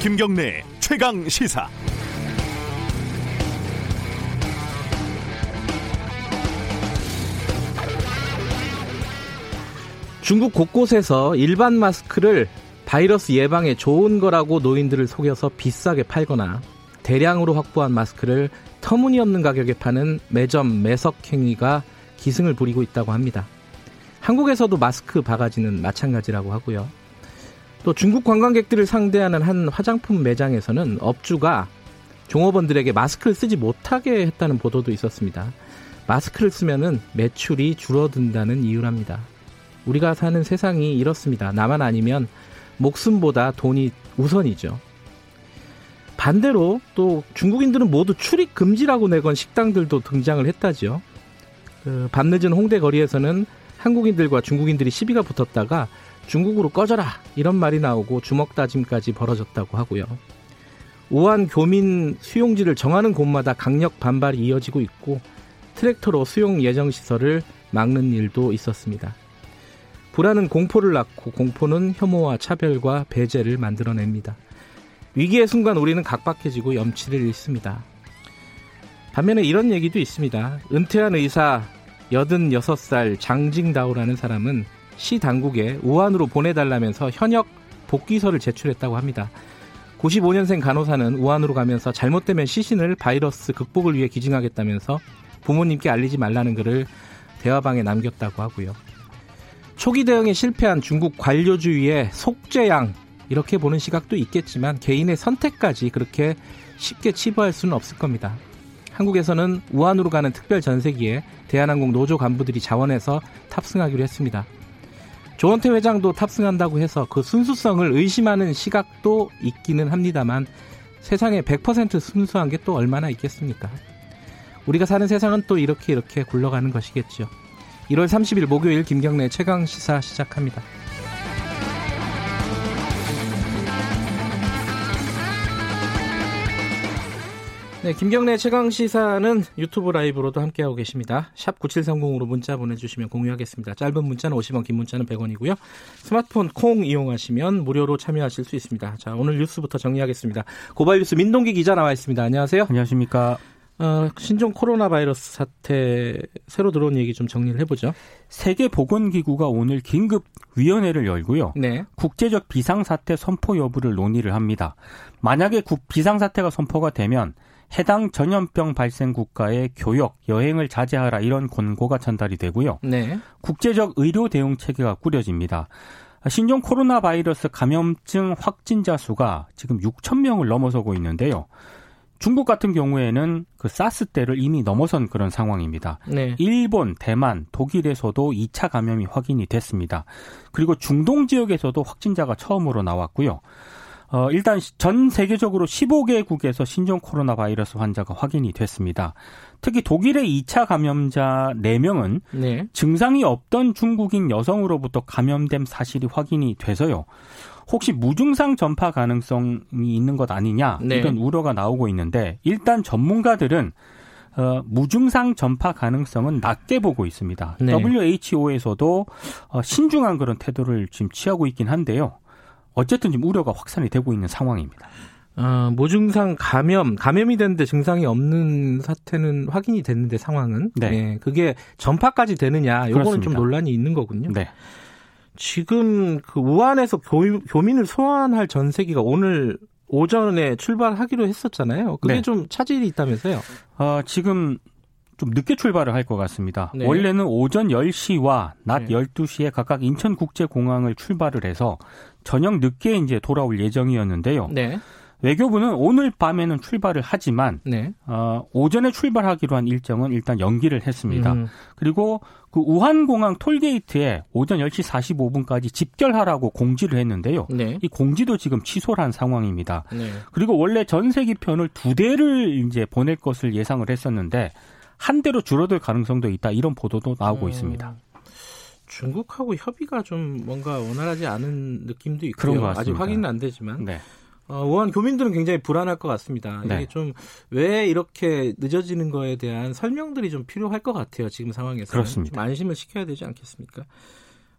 김경래 최강 시사. 중국 곳곳에서 일반 마스크를 바이러스 예방에 좋은 거라고 노인들을 속여서 비싸게 팔거나 대량으로 확보한 마스크를 터무니없는 가격에 파는 매점 매석 행위가 기승을 부리고 있다고 합니다. 한국에서도 마스크 바가지는 마찬가지라고 하고요. 또 중국 관광객들을 상대하는 한 화장품 매장에서는 업주가 종업원들에게 마스크를 쓰지 못하게 했다는 보도도 있었습니다. 마스크를 쓰면은 매출이 줄어든다는 이유랍니다. 우리가 사는 세상이 이렇습니다. 나만 아니면 목숨보다 돈이 우선이죠. 반대로 또 중국인들은 모두 출입 금지라고 내건 식당들도 등장을 했다지요. 그 밤늦은 홍대 거리에서는 한국인들과 중국인들이 시비가 붙었다가 중국으로 꺼져라 이런 말이 나오고 주먹 다짐까지 벌어졌다고 하고요. 우한 교민 수용지를 정하는 곳마다 강력 반발이 이어지고 있고 트랙터로 수용 예정 시설을 막는 일도 있었습니다. 불안은 공포를 낳고 공포는 혐오와 차별과 배제를 만들어냅니다. 위기의 순간 우리는 각박해지고 염치를 잃습니다. 반면에 이런 얘기도 있습니다. 은퇴한 의사 86살 장징다오라는 사람은 시 당국에 우한으로 보내달라면서 현역 복귀서를 제출했다고 합니다. 95년생 간호사는 우한으로 가면서 잘못되면 시신을 바이러스 극복을 위해 기증하겠다면서 부모님께 알리지 말라는 글을 대화방에 남겼다고 하고요. 초기 대응에 실패한 중국 관료주의의 속죄양 이렇게 보는 시각도 있겠지만 개인의 선택까지 그렇게 쉽게 치부할 수는 없을 겁니다. 한국에서는 우한으로 가는 특별 전세기에 대한항공 노조 간부들이 자원해서 탑승하기로 했습니다. 조원태 회장도 탑승한다고 해서 그 순수성을 의심하는 시각도 있기는 합니다만 세상에 100% 순수한 게 또 얼마나 있겠습니까? 우리가 사는 세상은 또 이렇게 이렇게 굴러가는 것이겠죠. 1월 30일 목요일 김경래 최강 시사 시작합니다. 네, 김경래 최강 시사는 유튜브 라이브로도 함께하고 계십니다. 샵 9730으로 문자 보내주시면 공유하겠습니다. 짧은 문자는 50원, 긴 문자는 100원이고요. 스마트폰 콩 이용하시면 무료로 참여하실 수 있습니다. 자, 오늘 뉴스부터 정리하겠습니다. 고발뉴스 민동기 기자 나와 있습니다. 안녕하세요. 안녕하십니까. 어, 신종 코로나 바이러스 사태 새로 들어온 얘기 좀 정리를 해보죠. 세계보건기구가 오늘 긴급 위원회를 열고요. 네. 국제적 비상사태 선포 여부를 논의를 합니다. 만약에 국 비상사태가 선포가 되면 해당 전염병 발생 국가의 교역, 여행을 자제하라 이런 권고가 전달이 되고요. 네. 국제적 의료 대응 체계가 꾸려집니다. 신종 코로나 바이러스 감염증 확진자 수가 지금 6천 명을 넘어서고 있는데요. 중국 같은 경우에는 그 사스 때를 이미 넘어선 그런 상황입니다. 네. 일본, 대만, 독일에서도 2차 감염이 확인이 됐습니다. 그리고 중동 지역에서도 확진자가 처음으로 나왔고요. 어, 일단 전 세계적으로 15개국에서 신종 코로나 바이러스 환자가 확인이 됐습니다. 특히 독일의 2차 감염자 4명은 네. 증상이 없던 중국인 여성으로부터 감염된 사실이 확인이 돼서요. 혹시 무증상 전파 가능성이 있는 것 아니냐 네. 이런 우려가 나오고 있는데 일단 전문가들은 어, 무증상 전파 가능성은 낮게 보고 있습니다. 네. WHO에서도 어, 신중한 그런 태도를 지금 취하고 있긴 한데요. 어쨌든 지금 우려가 확산이 되고 있는 상황입니다. 어, 무증상 감염, 감염이 됐는데 증상이 없는 사태는 확인이 됐는데 상황은. 네. 예, 그게 전파까지 되느냐, 요거는 좀. 논란이 있는 거군요. 네. 지금 그 우한에서 교, 교민을 소환할 전세기가 오늘 오전에 출발하기로 했었잖아요. 그게 네. 좀 차질이 있다면서요. 어, 지금 좀 늦게 출발을 할 것 같습니다. 네. 원래는 오전 10시와 낮 네. 12시에 각각 인천국제공항을 출발을 해서 저녁 늦게 이제 돌아올 예정이었는데요. 네. 외교부는 오늘 밤에는 출발을 하지만 네. 어, 오전에 출발하기로 한 일정은 일단 연기를 했습니다. 음, 그리고 그 우한공항 톨게이트에 오전 10시 45분까지 집결하라고 공지를 했는데요. 네. 이 공지도 지금 취소를 한 상황입니다. 네. 그리고 원래 전세기 편을 두 대를 이제 보낼 것을 예상을 했었는데 한 대로 줄어들 가능성도 있다 이런 보도도 나오고 음, 있습니다. 중국하고 협의가 좀 뭔가 원활하지 않은 느낌도 있고요. 그런 것 아직 같습니다. 확인은 안 되지만 네. 어, 우한 교민들은 굉장히 불안할 것 같습니다. 네. 이게 좀 왜 이렇게 늦어지는 거에 대한 설명들이 좀 필요할 것 같아요. 지금 상황에서 그렇습니다. 좀 안심을 시켜야 되지 않겠습니까?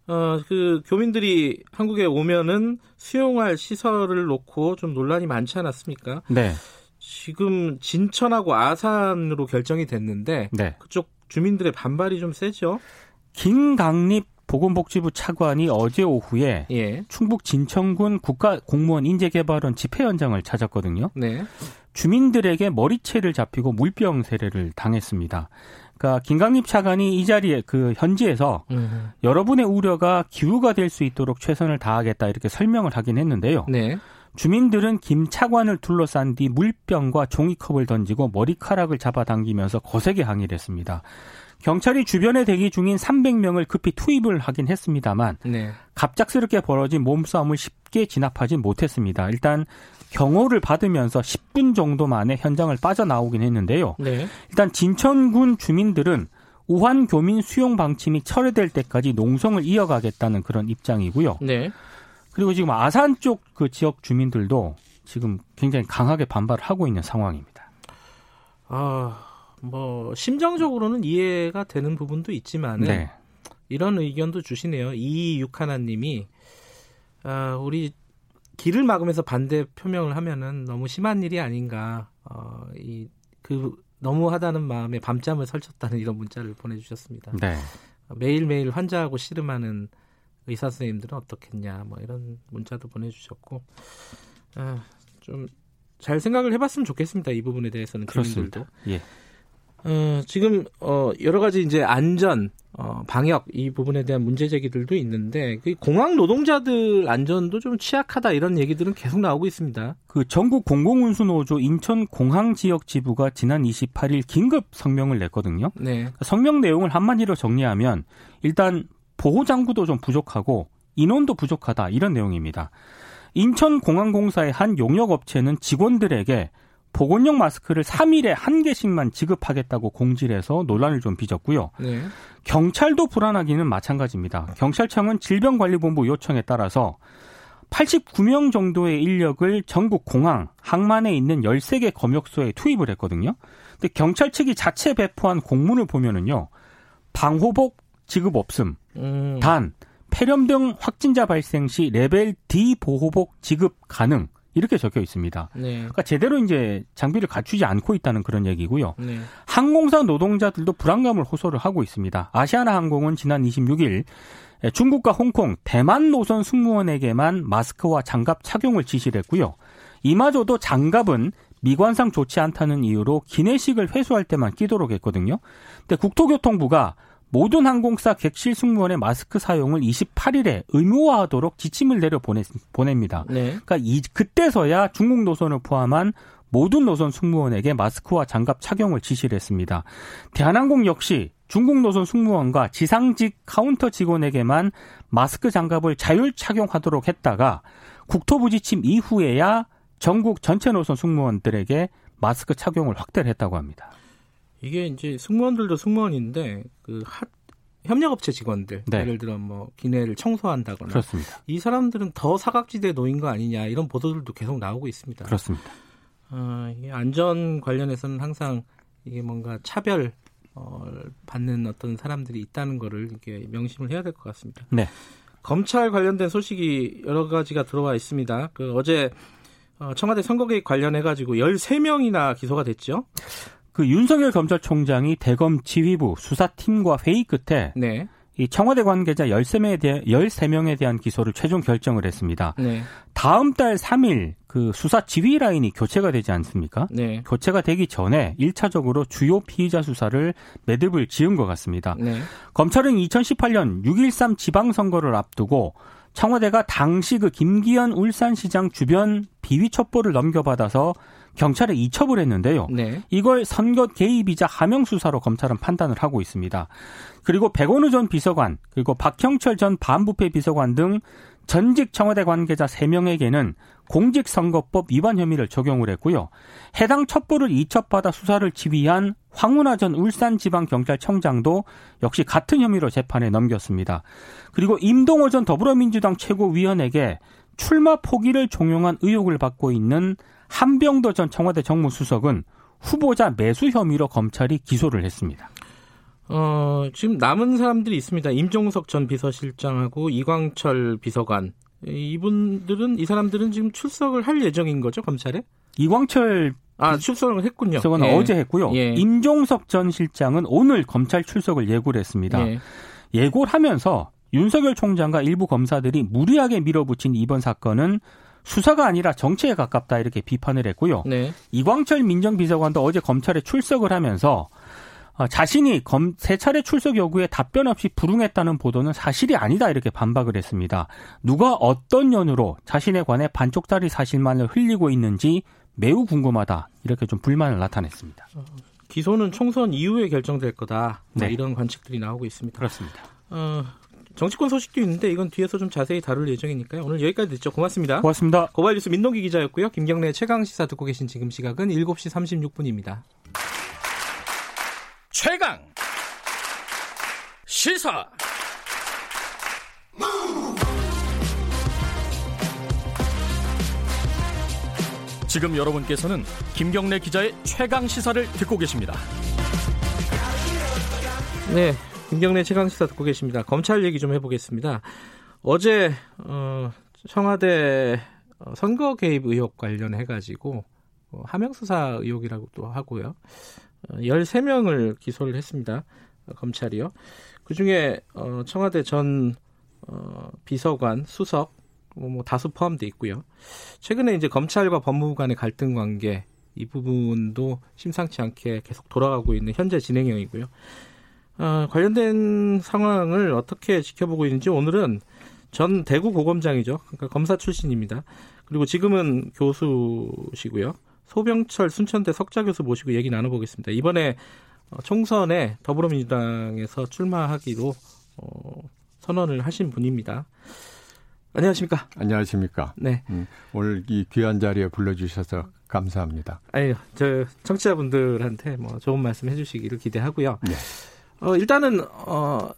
어, 그 교민들이 한국에 오면은 수용할 시설을 놓고 좀 논란이 많지 않았습니까? 네. 지금 진천하고 아산으로 결정이 됐는데 네. 그쪽 주민들의 반발이 좀 세죠. 김강립 보건복지부 차관이 어제 오후에 예. 충북 진천군 국가 공무원 인재개발원 집회 현장을 찾았거든요. 네. 주민들에게 머리채를 잡히고 물병 세례를 당했습니다. 그러니까 김강립 차관이 이 자리에 그 현지에서 음. 여러분의 우려가 기후가 될 수 있도록 최선을 다하겠다 이렇게 설명을 하긴 했는데요. 네. 주민들은 김 차관을 둘러싼 뒤 물병과 종이컵을 던지고 머리카락을 잡아당기면서 거세게 항의를 했습니다. 경찰이 주변에 대기 중인 300명을 급히 투입을 하긴 했습니다만 네. 갑작스럽게 벌어진 몸싸움을 쉽게 진압하진 못했습니다. 일단 경호를 받으면서 10분 정도 만에 현장을 빠져나오긴 했는데요. 네. 일단 진천군 주민들은 우한 교민 수용 방침이 철회될 때까지 농성을 이어가겠다는 그런 입장이고요. 네. 그리고 지금 아산 쪽 그 지역 주민들도 지금 굉장히 강하게 반발을 하고 있는 상황입니다. 아, 뭐 심정적으로는 이해가 되는 부분도 있지만은 네. 이런 의견도 주시네요. 이육 하나님이 아, 우리 길을 막으면서 반대 표명을 하면은 너무 심한 일이 아닌가. 어, 이 그 너무하다는 마음에 밤잠을 설쳤다는 이런 문자를 보내주셨습니다. 네. 매일매일 환자하고 씨름하는 의사 선생님들은 어떻겠냐 뭐 이런 문자도 보내주셨고 아, 좀 잘 생각을 해봤으면 좋겠습니다 이 부분에 대해서는 그렇습니다. 예. 어, 지금 어, 여러 가지 이제 안전 어, 방역 이 부분에 대한 문제 제기들도 있는데 그 공항 노동자들 안전도 좀 취약하다 이런 얘기들은 계속 나오고 있습니다. 그 전국 공공운수노조 인천 공항 지역 지부가 지난 28일 긴급 성명을 냈거든요. 네, 성명 내용을 한마디로 정리하면 일단 보호 장구도 좀 부족하고 인원도 부족하다 이런 내용입니다. 인천공항공사의 한 용역업체는 직원들에게 보건용 마스크를 3일에 한 개씩만 지급하겠다고 공지를 해서 논란을 좀 빚었고요. 네, 경찰도 불안하기는 마찬가지입니다. 경찰청은 질병관리본부 요청에 따라서 89명 정도의 인력을 전국 공항, 항만에 있는 13개 검역소에 투입을 했거든요. 근데 경찰 측이 자체 배포한 공문을 보면은요. 방호복 지급 없음. 음, 단 폐렴 등 확진자 발생 시 레벨 D 보호복 지급 가능. 이렇게 적혀 있습니다. 네, 그러니까 제대로 이제 장비를 갖추지 않고 있다는 그런 얘기고요. 네, 항공사 노동자들도 불안감을 호소를 하고 있습니다. 아시아나 항공은 지난 26일 중국과 홍콩, 대만 노선 승무원에게만 마스크와 장갑 착용을 지시를 했고요. 이마저도 장갑은 미관상 좋지 않다는 이유로 기내식을 회수할 때만 끼도록 했거든요. 근데 국토교통부가 모든 항공사 객실 승무원의 마스크 사용을 28일에 의무화하도록 지침을 내려 보내, 보냅니다. 네, 그러니까 이 그때서야 중국 노선을 포함한 모든 노선 승무원에게 마스크와 장갑 착용을 지시를 했습니다. 대한항공 역시 중국 노선 승무원과 지상직 카운터 직원에게만 마스크 장갑을 자율 착용하도록 했다가 국토부 지침 이후에야 전국 전체 노선 승무원들에게 마스크 착용을 확대를 했다고 합니다. 이게 이제 승무원들도 승무원인데 그 하, 협력업체 직원들 네. 예를 들어 뭐 기내를 청소한다거나 그렇습니다. 이 사람들은 더 사각지대에 놓인 거 아니냐 이런 보도들도 계속 나오고 있습니다. 그렇습니다. 어, 이게 안전 관련해서는 항상 이게 뭔가 차별 어, 받는 어떤 사람들이 있다는 거를 이렇게 명심을 해야 될 것 같습니다. 네. 검찰 관련된 소식이 여러 가지가 들어와 있습니다. 그 어제 어, 청와대 선거개입 관련해 가지고 13명이나 기소가 됐죠. 그 윤석열 검찰총장이 대검 지휘부 수사팀과 회의 끝에 네. 이 청와대 관계자 13명에 대한 13명에 대한 기소를 최종 결정을 했습니다. 네. 다음 달 3일 그 수사 지휘 라인이 교체가 되지 않습니까? 네. 교체가 되기 전에 1차적으로 주요 피의자 수사를 매듭을 지은 것 같습니다. 네. 검찰은 2018년 6.13 지방선거를 앞두고 청와대가 당시 그 김기현 울산시장 주변 비위 첩보를 넘겨받아서 경찰에 이첩을 했는데요. 네. 이걸 선거 개입이자 하명 수사로 검찰은 판단을 하고 있습니다. 그리고 백원우 전 비서관, 그리고 박형철 전 반부패 비서관 등 전직 청와대 관계자 3명에게는 공직선거법 위반 혐의를 적용을 했고요. 해당 첩보를 이첩받아 수사를 지휘한 황운하 전 울산지방경찰청장도 역시 같은 혐의로 재판에 넘겼습니다. 그리고 임동호 전 더불어민주당 최고위원에게 출마 포기를 종용한 의혹을 받고 있는 한병도 전 청와대 정무수석은 후보자 매수 혐의로 검찰이 기소를 했습니다. 어, 지금 남은 사람들이 있습니다. 임종석 전 비서실장하고 이광철 비서관. 이분들은 이 사람들은 지금 출석을 할 예정인 거죠 검찰에? 이광철 아 출석을 했군요. 비서관은 예. 어제 했고요. 예. 임종석 전 실장은 오늘 검찰 출석을 예고를 했습니다. 예. 예고를 하면서 윤석열 총장과 일부 검사들이 무리하게 밀어붙인 이번 사건은 수사가 아니라 정치에 가깝다 이렇게 비판을 했고요. 네. 이광철 민정비서관도 어제 검찰에 출석을 하면서 어, 자신이 검, 세 차례 출석 요구에 답변 없이 불응했다는 보도는 사실이 아니다 이렇게 반박을 했습니다. 누가 어떤 연유로 자신에 관해 반쪽짜리 사실만을 흘리고 있는지 매우 궁금하다 이렇게 좀 불만을 나타냈습니다. 기소는 총선 이후에 결정될 거다. 뭐 네. 이런 관측들이 나오고 있습니다. 그렇습니다. 어, 정치권 소식도 있는데 이건 뒤에서 좀 자세히 다룰 예정이니까요. 오늘 여기까지 듣죠. 고맙습니다. 고맙습니다. 고발 뉴스 민동기 기자였고요. 김경래 최강 시사 듣고 계신 지금 시각은 7시 36분입니다. 최강 시사 지금 여러분께서는 김경래 기자의 최강 시사를 듣고 계십니다. 네, 김경래 최강 시사 듣고 계십니다. 검찰 얘기 좀 해보겠습니다. 어제 어, 청와대 어, 선거 개입 의혹 관련해 가지고 어, 하명 수사 의혹이라고도 하고요. 어, 13명을 기소를 했습니다. 어, 검찰이요. 그중에 어, 청와대 전 어, 비서관, 수석 뭐, 뭐 다수 포함돼 있고요. 최근에 이제 검찰과 법무부 간의 갈등 관계 이 부분도 심상치 않게 계속 돌아가고 있는 현재 진행형이고요. 어, 관련된 상황을 어떻게 지켜보고 있는지 오늘은 전 대구 고검장이죠. 그러니까 검사 출신입니다. 그리고 지금은 교수시고요. 소병철 순천대 석자 교수 모시고 얘기 나눠보겠습니다. 이번에 어, 총선에 더불어민주당에서 출마하기로 어, 선언을 하신 분입니다. 안녕하십니까? 안녕하십니까. 네. 음, 오늘 이 귀한 자리에 불러주셔서 감사합니다. 아유, 저 청취자분들한테 뭐 좋은 말씀 해주시기를 기대하고요. 네. 어, 일단은 어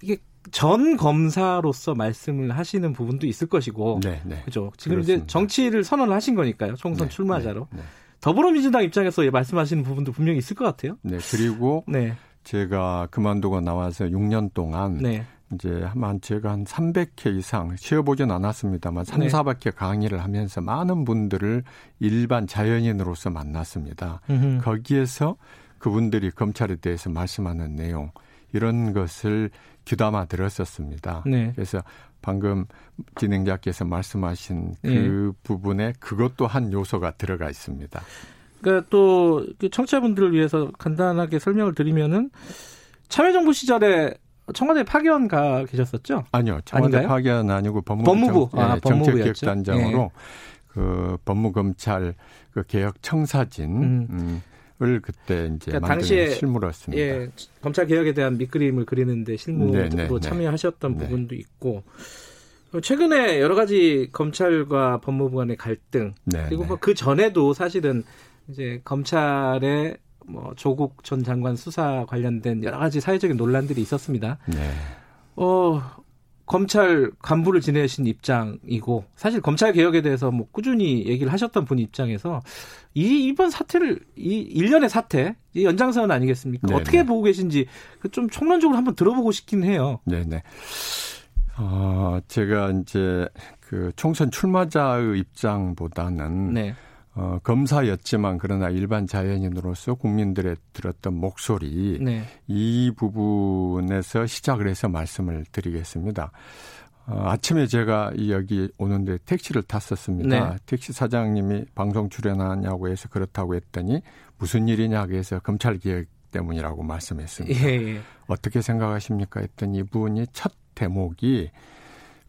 이게 전 검사로서 말씀을 하시는 부분도 있을 것이고, 네, 네. 그죠? 지금 이제 그렇습니다. 정치를 선언을 하신 거니까요. 총선 네, 출마자로 네, 네. 더불어민주당 입장에서 말씀하시는 부분도 분명히 있을 것 같아요. 네, 그리고 네, 제가 그만두고 나와서 6년 동안 네, 이제 한 제가 한 300회 이상 쉬어보진 않았습니다만 3, 네. 400회 강의를 하면서 많은 분들을 일반 자연인으로서 만났습니다. 음흠. 거기에서 그분들이 검찰에 대해서 말씀하는 내용 이런 것을 귀담아 들었었습니다. 네. 그래서 방금 진행자께서 말씀하신 그 네. 부분에 그것도 한 요소가 들어가 있습니다. 그러니까 또그 청취자분들을 위해서 간단하게 설명을 드리면은 참여정부 시절에 청와대 파견 가 계셨었죠? 아니요, 청와대 아닌가요? 파견 아니고 법무부, 법무부. 정, 아, 예. 정책기획단장으로 그 법무검찰 그 개혁 청사진을 음. 그때 이제 그러니까 당시에, 실무였습니다. 예, 검찰 개혁에 대한 밑그림을 그리는데 실무로 네, 네, 네. 참여하셨던 네. 부분도 있고 어, 최근에 여러 가지 검찰과 법무부 간의 갈등 네, 그리고 네. 뭐그 전에도 사실은 이제 검찰의 뭐 조국 전 장관 수사 관련된 여러 가지 사회적인 논란들이 있었습니다. 네. 어, 검찰 간부를 지내신 입장이고 사실 검찰 개혁에 대해서 뭐 꾸준히 얘기를 하셨던 분 입장에서 이 이번 사태를 이 일련의 사태 이 연장선 아니겠습니까? 네네. 어떻게 보고 계신지 그좀 총론적으로 한번 들어보고 싶긴 해요. 네, 네. 어, 제가 이제 그 총선 출마자의 입장보다는 네. 어, 검사였지만 그러나 일반 자연인으로서 국민들의 들었던 목소리 네. 이 부분에서 시작을 해서 말씀을 드리겠습니다. 어, 아침에 제가 이 여기 오는데 택시를 탔었습니다. 네. 택시 사장님이 방송 출연하냐고 해서 그렇다고 했더니 무슨 일이냐고 해서 검찰 개혁 때문이라고 말씀했습니다. 예, 예. 어떻게 생각하십니까? 했더니 이분이 첫 대목이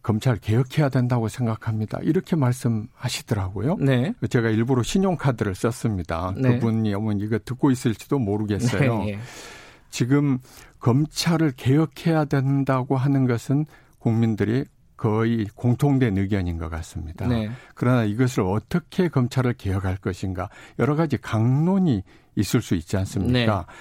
검찰 개혁해야 된다고 생각합니다. 이렇게 말씀하시더라고요. 네. 제가 일부러 신용카드를 썼습니다. 네. 그분이 어머니 이거 듣고 있을지도 모르겠어요. 네, 예. 지금 검찰을 개혁해야 된다고 하는 것은 국민들이 거의 공통된 의견인 것 같습니다. 네. 그러나 이것을 어떻게 검찰을 개혁할 것인가 여러 가지 강론이 있을 수 있지 않습니까? 네.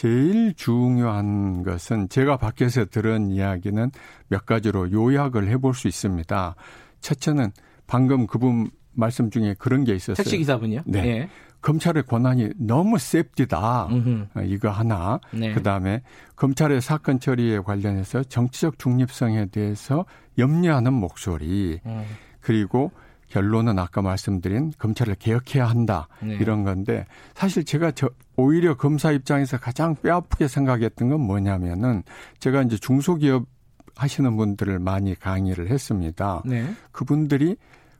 제일 중요한 것은 제가 밖에서 들은 이야기는 몇 가지로 요약을 해볼 수 있습니다. 첫째는 방금 그분 말씀 중에 그런 게 있었어요. 택시 기사분이요? 네. 예. 검찰의 권한이 너무 셉디다. 음흠. 어, 이거 하나. 네. 그다음에 검찰의 사건 처리에 관련해서 정치적 중립성에 대해서 염려하는 목소리. 어, 그리고 결론은 아까 말씀드린 검찰을 개혁해야 한다. 네. 이런 건데 사실 제가 저 오히려 검사 입장에서 가장 뼈아프게 생각했던 건 뭐냐면은 제가 이제 중소기업 하시는 분들을 많이 강의를 했습니다. 네. 그분들이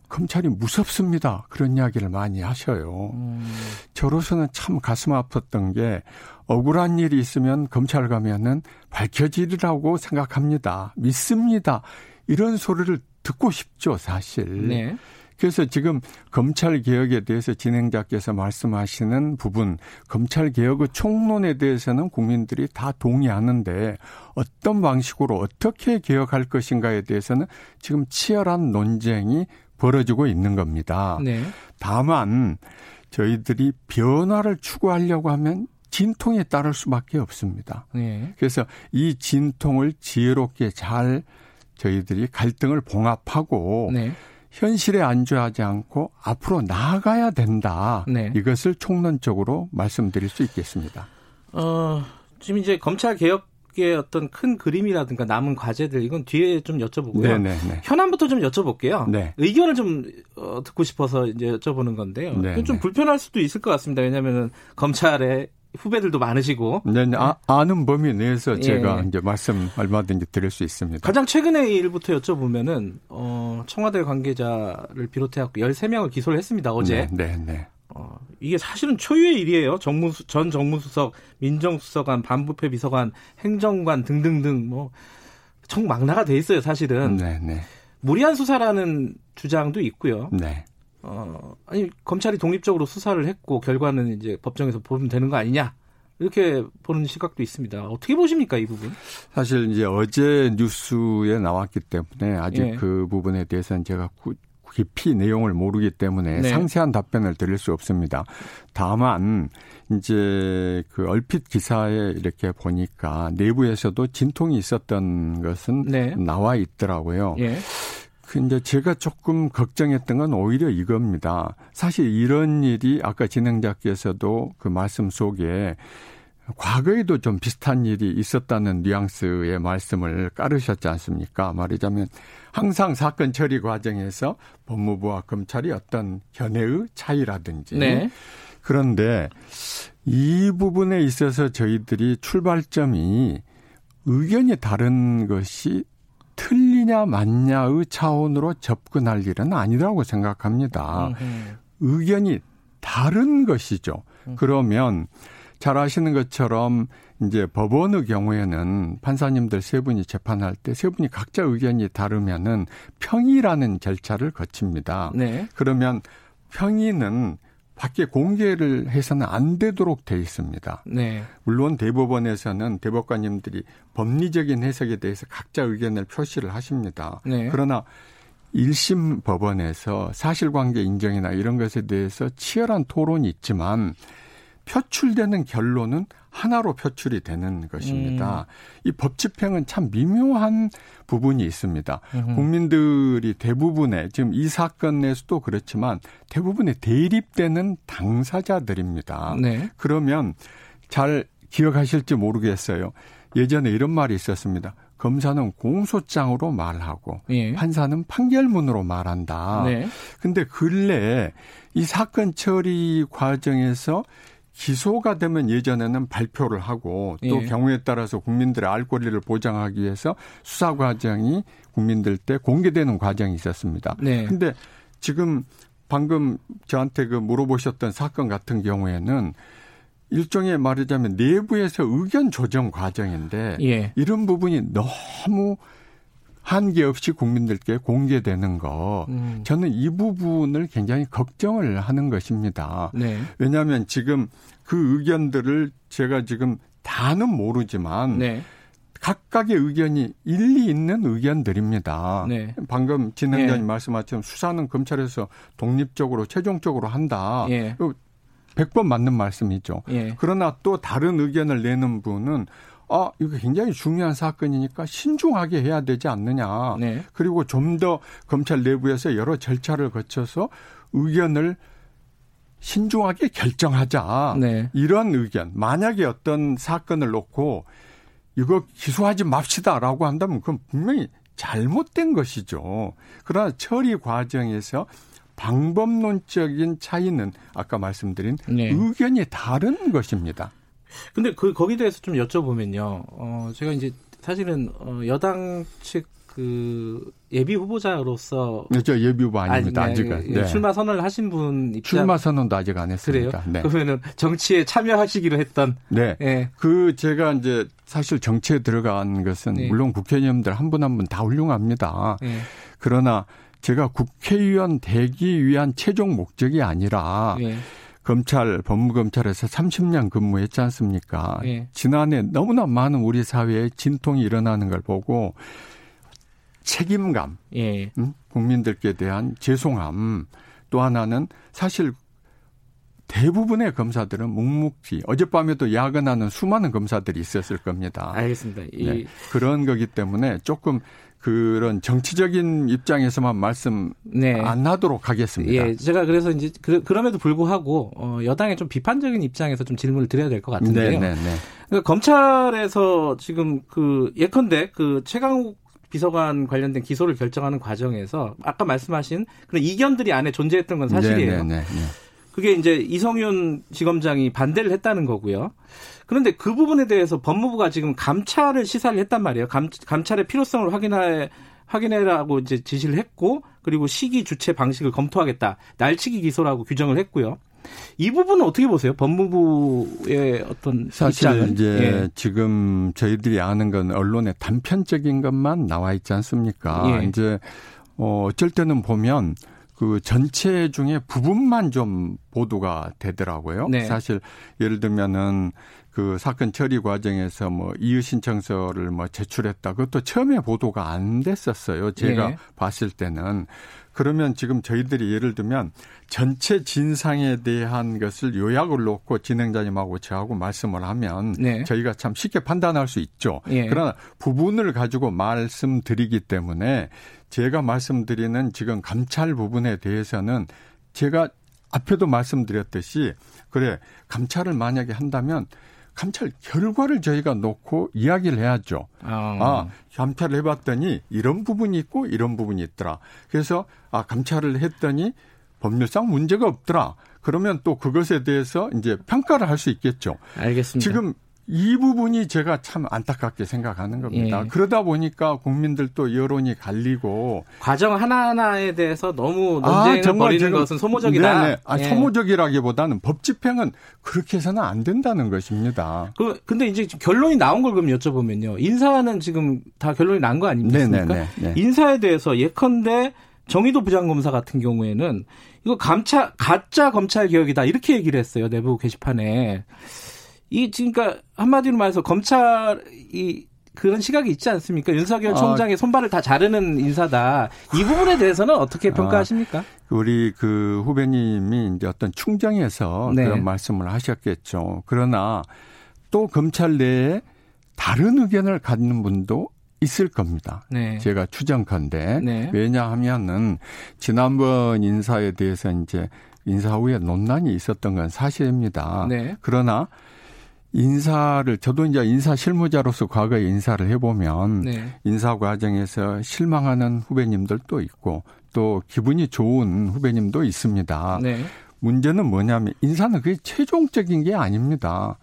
검찰이 무섭습니다. 그런 이야기를 많이 하셔요. 음, 저로서는 참 가슴 아팠던 게 억울한 일이 있으면 검찰 가면은 밝혀지리라고 생각합니다. 믿습니다. 이런 소리를 듣고 싶죠, 사실. 네. 그래서 지금 검찰 개혁에 대해서 진행자께서 말씀하시는 부분, 검찰 개혁의 총론에 대해서는 국민들이 다 동의하는데 어떤 방식으로 어떻게 개혁할 것인가에 대해서는 지금 치열한 논쟁이 벌어지고 있는 겁니다. 네. 다만 저희들이 변화를 추구하려고 하면 진통에 따를 수밖에 없습니다. 네. 그래서 이 진통을 지혜롭게 잘 저희들이 갈등을 봉합하고 네. 현실에 안주하지 않고 앞으로 나아가야 된다. 네. 이것을 총론적으로 말씀드릴 수 있겠습니다. 어, 지금 이제 검찰 개혁의 어떤 큰 그림이라든가 남은 과제들 이건 뒤에 좀 여쭤보고요. 네네네. 현안부터 좀 여쭤볼게요. 네. 의견을 좀 어, 듣고 싶어서 이제 여쭤보는 건데요. 네, 이건 좀 네. 불편할 수도 있을 것 같습니다. 왜냐하면 검찰에 후배들도 많으시고 네, 아, 아는 범위 내에서 예. 제가 이제 말씀 얼마든지 드릴 수 있습니다. 가장 최근의 일부터 여쭤보면은 어, 청와대 관계자를 비롯해 갖고 13명을 기소를 했습니다. 어제. 네, 네, 네. 어, 이게 사실은 초유의 일이에요. 정무수, 전 정무수석, 민정수석관, 반부패 비서관, 행정관 등등등 뭐 청망라가 돼 있어요. 사실은 네, 네. 무리한 수사라는 주장도 있고요. 네. 어, 아니 검찰이 독립적으로 수사를 했고 결과는 이제 법정에서 보면 되는 거 아니냐 이렇게 보는 시각도 있습니다. 어떻게 보십니까 이 부분? 사실 이제 어제 뉴스에 나왔기 때문에 아직 예. 그 부분에 대해서는 제가 구- 깊이 내용을 모르기 때문에 네. 상세한 답변을 드릴 수 없습니다. 다만 이제 그 얼핏 기사에 이렇게 보니까 내부에서도 진통이 있었던 것은 네. 나와 있더라고요. 예, 그 이제 제가 조금 걱정했던 건 오히려 이겁니다. 사실 이런 일이 아까 진행자께서도 그 말씀 속에 과거에도 좀 비슷한 일이 있었다는 뉘앙스의 말씀을 깔으셨지 않습니까? 말하자면 항상 사건 처리 과정에서 법무부와 검찰이 어떤 견해의 차이라든지 네, 그런데 이 부분에 있어서 저희들이 출발점이 의견이 다른 것이 틀 리냐 맞냐의 차원으로 접근할 일은 아니라고 생각합니다. 음, 의견이 다른 것이죠. 그러면 잘 아시는 것처럼 이제 법원의 경우에는 판사님들 세 분이 재판할 때 세 분이 각자 의견이 다르면은 평의라는 절차를 거칩니다. 네, 그러면 평의는 밖에 공개를 해서는 안 되도록 돼 있습니다. 네, 물론 대법원에서는 대법관님들이 법리적인 해석에 대해서 각자 의견을 표시를 하십니다. 네. 그러나 1심 법원에서 사실관계 인정이나 이런 것에 대해서 치열한 토론이 있지만 표출되는 결론은 하나로 표출이 되는 것입니다. 이법 집행은 참 미묘한 부분이 있습니다. 국민들이 대부분의 지금 이 사건 내에서도 그렇지만 대부분의 대립되는 당사자들입니다. 네, 그러면 잘 기억하실지 모르겠어요. 예전에 이런 말이 있었습니다. 검사는 공소장으로 말하고 예, 판사는 판결문으로 말한다. 네, 근데 근래에 이 사건 처리 과정에서 기소가 되면 예전에는 발표를 하고 또 예. 경우에 따라서 국민들의 알 권리를 보장하기 위해서 수사 과정이 국민들 때 공개되는 과정이 있었습니다. 네. 근데 지금 방금 저한테 그 물어보셨던 사건 같은 경우에는 일종의 말하자면 내부에서 의견 조정 과정인데 예, 이런 부분이 너무 한계 없이 국민들께 공개되는 거 음, 저는 이 부분을 굉장히 걱정을 하는 것입니다. 네, 왜냐하면 지금 그 의견들을 제가 지금 다는 모르지만 네, 각각의 의견이 일리 있는 의견들입니다. 네. 방금 진행자님 예. 말씀하신 수사는 검찰에서 독립적으로 최종적으로 한다. 예. 100번 맞는 말씀이죠. 예, 그러나 또 다른 의견을 내는 분은 아, 이거 굉장히 중요한 사건이니까 신중하게 해야 되지 않느냐. 네, 그리고 좀 더 검찰 내부에서 여러 절차를 거쳐서 의견을 신중하게 결정하자. 네. 이런 의견. 만약에 어떤 사건을 놓고 이거 기소하지 맙시다라고 한다면 그건 분명히 잘못된 것이죠. 그러나 처리 과정에서 방법론적인 차이는 아까 말씀드린 네. 의견이 다른 것입니다. 근데 그 거기에 대해서 좀 여쭤보면요. 어 제가 이제 사실은 어 여당 측 그 예비 후보자로서 네, 저 예비 후보 아닙니다. 아니, 아직은. 네, 출마 선언을 하신 분 입장 출마 선언도 아직 안 그래요? 했습니다. 네. 그러면은 정치에 참여하시기로 했던 네. 예. 그 제가 이제 사실 정치에 들어간 것은 네. 물론 국회의원들 한 분 한 분 다 훌륭합니다. 예. 그러나 제가 국회의원 되기 위한 최종 목적이 아니라 예. 검찰 법무검찰에서 30년 근무했지 않습니까? 예. 지난해 너무나 많은 우리 사회에 진통이 일어나는 걸 보고 책임감, 예. 음? 국민들께 대한 죄송함 또 하나는 사실 대부분의 검사들은 묵묵히 어젯밤에도 야근하는 수많은 검사들이 있었을 겁니다. 알겠습니다. 이 네. 그런 거기 때문에 조금 그런 정치적인 입장에서만 말씀 네. 안 하도록 하겠습니다. 예, 제가 그래서 이제 그, 그럼에도 불구하고 어, 여당의 좀 비판적인 입장에서 좀 질문을 드려야 될 것 같은데요. 네, 네, 네. 그러니까 검찰에서 지금 그 예컨대 그 최강욱 비서관 관련된 기소를 결정하는 과정에서 아까 말씀하신 그런 이견들이 안에 존재했던 건 사실이에요. 그게 이제 이성윤 지검장이 반대를 했다는 거고요. 그런데 그 부분에 대해서 법무부가 지금 감찰을 시사를 했단 말이에요. 감, 감찰의 필요성을 확인해 확인해라고 이제 지시를 했고 그리고 시기 주체 방식을 검토하겠다. 날치기 기소라고 규정을 했고요. 이 부분은 어떻게 보세요? 법무부의 어떤 사실 입장은? 이제 예. 지금 저희들이 아는 건 언론에 단편적인 것만 나와 있지 않습니까? 예. 이제 어 어쩔 때는 보면 그 전체 중에 부분만 좀 보도가 되더라고요. 네. 사실 예를 들면은 그 사건 처리 과정에서 뭐 이의 신청서를 뭐 제출했다. 그것도 처음에 보도가 안 됐었어요. 제가 예. 봤을 때는 그러면 지금 저희들이 예를 들면 전체 진상에 대한 것을 요약을 놓고 진행자님하고 저하고 말씀을 하면 네. 저희가 참 쉽게 판단할 수 있죠. 예. 그러나 부분을 가지고 말씀드리기 때문에 제가 말씀드리는 지금 감찰 부분에 대해서는 제가 앞에도 말씀드렸듯이 그래 감찰을 만약에 한다면 감찰 결과를 저희가 놓고 이야기를 해야죠. 어. 아, 감찰을 해봤더니 이런 부분이 있고 이런 부분이 있더라. 그래서 아, 감찰을 했더니 법률상 문제가 없더라. 그러면 또 그것에 대해서 이제 평가를 할 수 있겠죠. 알겠습니다. 지금 이 부분이 제가 참 안타깝게 생각하는 겁니다. 예. 그러다 보니까 국민들도 여론이 갈리고 과정 하나하나에 대해서 너무 아, 논쟁을 정말 벌이는 것은 소모적이다. 네네. 아, 예. 소모적이라기보다는 법 집행은 그렇게 해서는 안 된다는 것입니다. 그 근데 이제 결론이 나온 걸 그럼 여쭤보면요. 인사는 지금 다 결론이 난 거 아닙니까? 네네네. 네. 인사에 대해서 예컨대 정의도 부장검사 같은 경우에는 이거 감찰 가짜 검찰 개혁이다 이렇게 얘기를 했어요 내부 게시판에 이 지금 그러니까 한마디로 말해서 검찰이 그런 시각이 있지 않습니까? 윤석열 아. 총장의 손발을 다 자르는 인사다. 이 부분에 대해서는 어떻게 평가하십니까? 우리 그 후배님이 이제 어떤 충정에서 네. 그런 말씀을 하셨겠죠. 그러나 또 검찰 내에 다른 의견을 갖는 분도 있을 겁니다. 네. 제가 추정컨대 네. 왜냐하면은 지난번 인사에 대해서 이제 인사 후에 논란이 있었던 건 사실입니다. 네. 그러나 인사를 저도 이제 인사 실무자로서 과거에 인사를 해보면 네. 인사 과정에서 실망하는 후배님들도 있고 또 기분이 좋은 후배님도 있습니다. 네. 문제는 뭐냐면 인사는 그게 최종적인 게 아닙니다.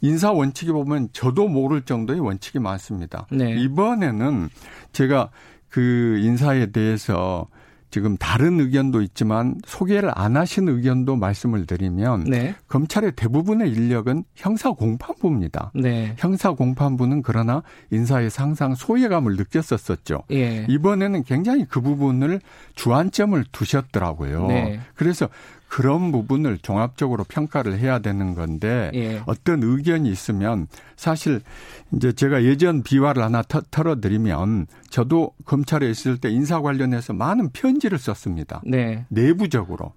인사 원칙이 보면 저도 모를 정도의 원칙이 많습니다. 네. 이번에는 제가 그 인사에 대해서 지금 다른 의견도 있지만 소개를 안 하신 의견도 말씀을 드리면 네. 검찰의 대부분의 인력은 형사 공판부입니다. 네. 형사 공판부는 그러나 인사에서 항상 소외감을 느꼈었었죠. 예. 이번에는 굉장히 그 부분을 주안점을 두셨더라고요. 네. 그래서 그런 부분을 종합적으로 평가를 해야 되는 건데 예. 어떤 의견이 있으면 사실 이제 제가 예전 비화를 하나 터, 털어드리면 저도 검찰에 있을 때 인사 관련해서 많은 편지를 썼습니다. 네. 내부적으로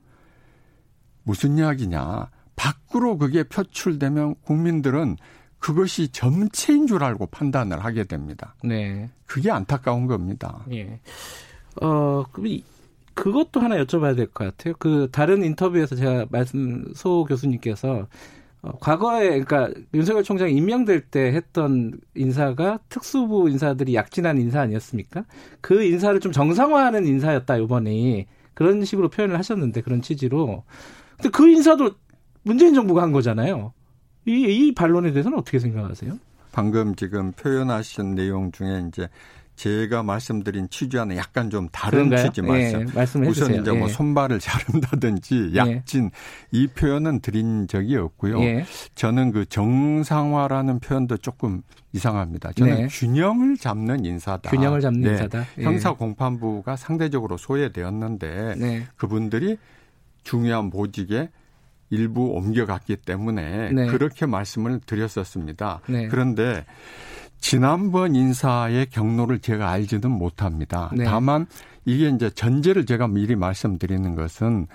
무슨 이야기냐 밖으로 그게 표출되면 국민들은 그것이 점체인 줄 알고 판단을 하게 됩니다. 네. 그게 안타까운 겁니다. 예. 어, 그럼 이- 그것도 하나 여쭤봐야 될 것 같아요. 그 다른 인터뷰에서 제가 말씀 소 교수님께서 어, 과거에 그러니까 윤석열 총장이 임명될 때 했던 인사가 특수부 인사들이 약진한 인사 아니었습니까? 그 인사를 좀 정상화하는 인사였다 이번에 그런 식으로 표현을 하셨는데 그런 취지로. 근데 그 인사도 문재인 정부가 한 거잖아요. 이, 이 반론에 대해서는 어떻게 생각하세요? 방금 지금 표현하신 내용 중에 이제 제가 말씀드린 취지와는 약간 좀 다른 그런가요? 취지 말씀. 예, 말씀을 우선 해주세요. 이제 뭐 예. 손발을 자른다든지 약진 이 표현은 드린 적이 없고요. 예. 저는 그 정상화라는 표현도 조금 이상합니다. 저는 네. 균형을 잡는 인사다. 균형을 잡는 네. 인사다. 예. 형사 공판부가 상대적으로 소외되었는데 네. 그분들이 중요한 보직에 일부 옮겨갔기 때문에 네. 그렇게 말씀을 드렸었습니다. 네. 그런데 지난번 인사의 경로를 제가 알지는 못합니다. 네. 다만 이게 이제 전제를 제가 미리 말씀드리는 것은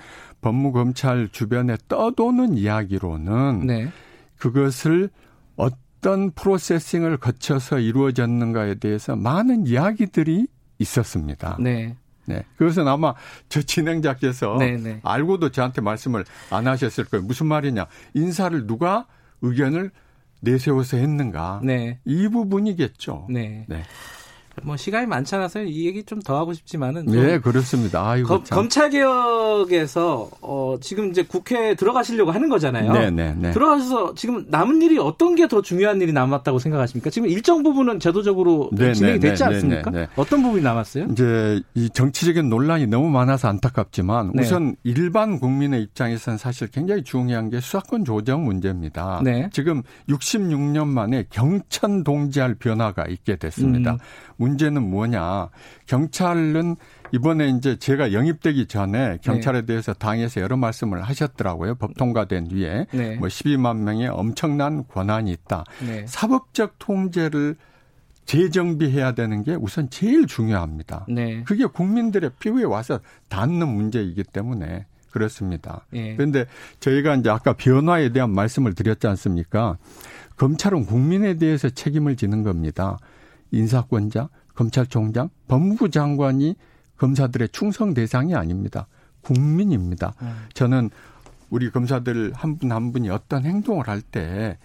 법무검찰 주변에 떠도는 이야기로는 네. 그것을 어떤 프로세싱을 거쳐서 이루어졌는가에 대해서 많은 이야기들이 있었습니다. 네. 네. 그것은 아마 저 진행자께서 네, 네. 알고도 저한테 말씀을 안 하셨을 거예요. 무슨 말이냐. 인사를 누가 의견을 내세워서 했는가. 네. 이 부분이겠죠. 네. 네. 뭐 시간이 많지 않아서 이 얘기 좀 더 하고 싶지만은 좀 네, 그렇습니다. 아이고. 검, 참. 검찰 개혁에서 어 지금 이제 국회에 들어가시려고 하는 거잖아요. 네, 네, 네. 들어가셔서 지금 남은 일이 어떤 게 더 중요한 일이 남았다고 생각하십니까? 지금 일정 부분은 제도적으로 네, 진행이 네, 됐지 네, 않습니까? 네, 네. 어떤 부분이 남았어요? 이제 이 정치적인 논란이 너무 많아서 안타깝지만 네. 우선 일반 국민의 입장에서는 사실 굉장히 중요한 게 수사권 조정 문제입니다. 네. 지금 66년 만에 경천 동지할 변화가 있게 됐습니다. 음. 문제는 뭐냐? 경찰은 이번에 이제 제가 영입되기 전에 경찰에 대해서 당에서 여러 말씀을 하셨더라고요. 법 통과된 뒤에 네. 뭐 12만 명의 엄청난 권한이 있다. 네. 사법적 통제를 재정비해야 되는 게 우선 제일 중요합니다. 네. 그게 국민들의 피부에 와서 닿는 문제이기 때문에 그렇습니다. 예. 그런데 저희가 이제 아까 변화에 대한 말씀을 드렸지 않습니까? 검찰은 국민에 대해서 책임을 지는 겁니다. 인사권자, 검찰총장, 법무부 장관이 검사들의 충성 대상이 아닙니다. 국민입니다. 음. 저는 우리 검사들 한분한 분이 어떤 행동을 할 때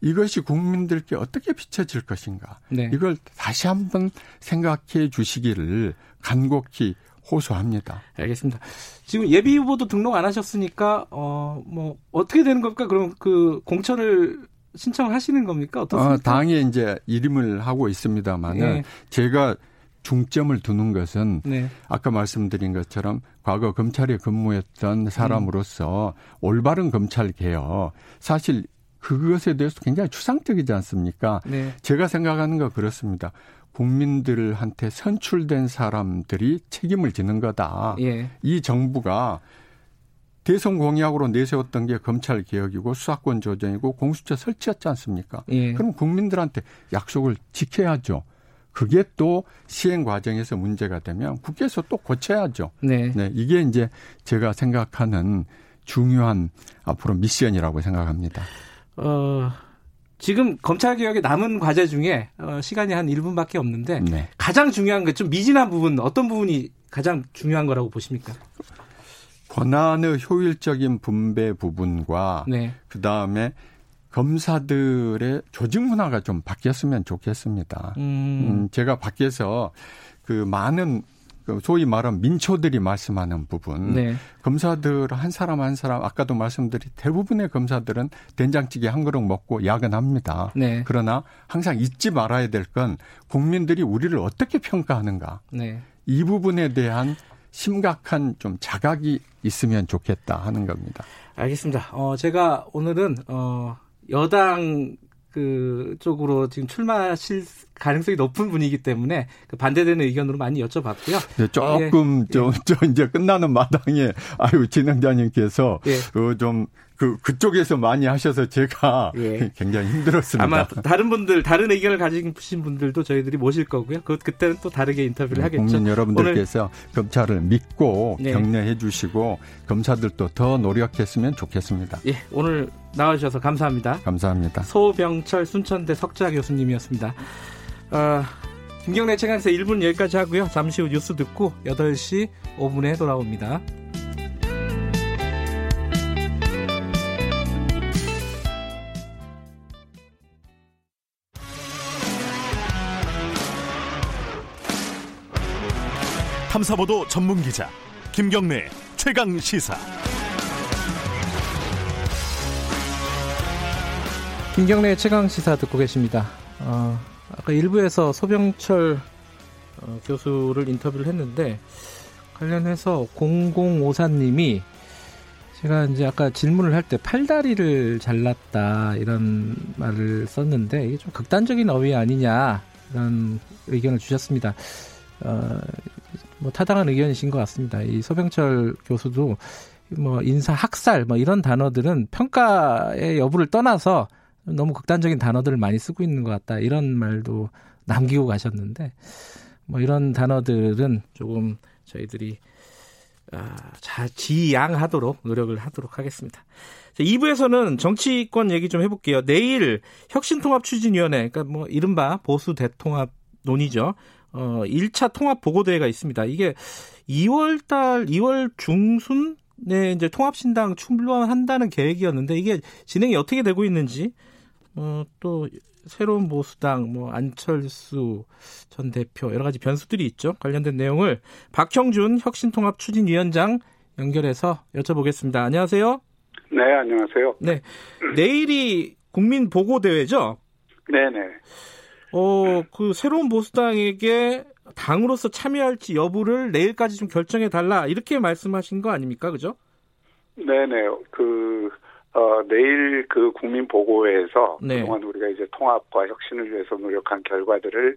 이것이 국민들께 어떻게 비춰질 것인가. 네. 이걸 다시 한번 생각해 주시기를 간곡히 호소합니다. 알겠습니다. 지금 예비 후보도 등록 안 하셨으니까 어 뭐 어떻게 되는 겁니까? 그럼 그 공천을 신청을 하시는 겁니까? 어떻습니까? 어, 당에 이제 이름을 하고 있습니다만은 네. 제가 중점을 두는 것은 네. 아까 말씀드린 것처럼 과거 검찰에 근무했던 사람으로서 올바른 검찰 개혁 사실 그것에 대해서 굉장히 추상적이지 않습니까? 네. 제가 생각하는 거 그렇습니다. 국민들한테 선출된 사람들이 책임을 지는 거다. 예. 이 정부가 대선 공약으로 내세웠던 게 검찰 개혁이고 수사권 조정이고 공수처 설치였지 않습니까? 예. 그럼 국민들한테 약속을 지켜야죠. 그게 또 시행 과정에서 문제가 되면 국회에서 또 고쳐야죠. 네. 네, 이게 이제 제가 생각하는 중요한 앞으로 미션이라고 생각합니다. 어, 지금 검찰 개혁에 남은 과제 중에 어, 시간이 한 1분밖에 없는데 네. 가장 중요한 게 좀 미진한 부분 어떤 부분이 가장 중요한 거라고 보십니까? 권한의 효율적인 분배 부분과 네. 그 다음에 검사들의 조직 문화가 좀 바뀌었으면 좋겠습니다. 음, 음, 제가 밖에서 그 많은 그 소위 말하는 민초들이 말씀하는 부분, 네. 검사들 한 사람 한 사람 아까도 말씀드린 대부분의 검사들은 된장찌개 한 그릇 먹고 야근합니다. 네. 그러나 항상 잊지 말아야 될 건 국민들이 우리를 어떻게 평가하는가 네. 이 부분에 대한 심각한 좀 자각이 있으면 좋겠다 하는 겁니다. 알겠습니다. 어, 제가 오늘은 어, 여당 그 쪽으로 지금 출마하실 가능성이 높은 분이기 때문에 그 반대되는 의견으로 많이 여쭤봤고요. 네, 조금 좀, 저 이제 끝나는 마당에 아유 진행자님께서 예. 어, 좀 그 그쪽에서 많이 하셔서 제가 예. 굉장히 힘들었습니다. 아마 다른 분들 다른 의견을 가지신 분들도 저희들이 모실 거고요. 그 그때는 또 다르게 인터뷰를 하겠죠. 네, 국민 여러분들께서 검찰을 믿고 네. 격려해 주시고 검사들도 더 노력했으면 좋겠습니다. 예, 오늘 나와주셔서 감사합니다. 감사합니다. 소병철 순천대 석자 교수님이었습니다. 어, 김경래 채널에서 1분 여기까지 하고요. 잠시 후 뉴스 듣고 8시 5분에 돌아옵니다. 탐사보도 전문 기자 김경래 최강 시사. 김경래 최강 시사 듣고 계십니다. 어, 아까 일부에서 소병철 어, 교수를 인터뷰를 했는데 관련해서 0054님이 제가 이제 아까 질문을 할 때 팔다리를 잘랐다 이런 말을 썼는데 이게 좀 극단적인 어휘 아니냐 이런 의견을 주셨습니다. 어, 뭐 타당한 의견이신 것 같습니다. 이 소병철 교수도 뭐 인사 학살 뭐 이런 단어들은 평가의 여부를 떠나서 너무 극단적인 단어들을 많이 쓰고 있는 것 같다 이런 말도 남기고 가셨는데 뭐 이런 단어들은 조금 저희들이 아, 자 지양하도록 노력을 하도록 하겠습니다. 자, 2부에서는 정치권 얘기 좀 해볼게요. 내일 혁신통합 추진위원회 그러니까 뭐 이른바 보수 대통합 논의죠. 어, 1차 통합 보고 대회가 있습니다. 이게 2월 달, 2월 중순 에 이제 통합 신당 출범한다는 계획이었는데 이게 진행이 어떻게 되고 있는지, 어, 또 새로운 보수당, 뭐 안철수 전 대표 여러 가지 변수들이 있죠. 관련된 내용을 박형준 혁신통합 추진위원장 연결해서 여쭤보겠습니다. 안녕하세요. 네, 안녕하세요. 네, 내일이 국민 보고 대회죠. 네, 네. 어, 그 새로운 보수당에게 당으로서 참여할지 여부를 내일까지 좀 결정해 달라 이렇게 말씀하신 거 아닙니까, 그죠? 네네. 그 어, 내일 그 국민 보고회에서 네. 그동안 우리가 이제 통합과 혁신을 위해서 노력한 결과들을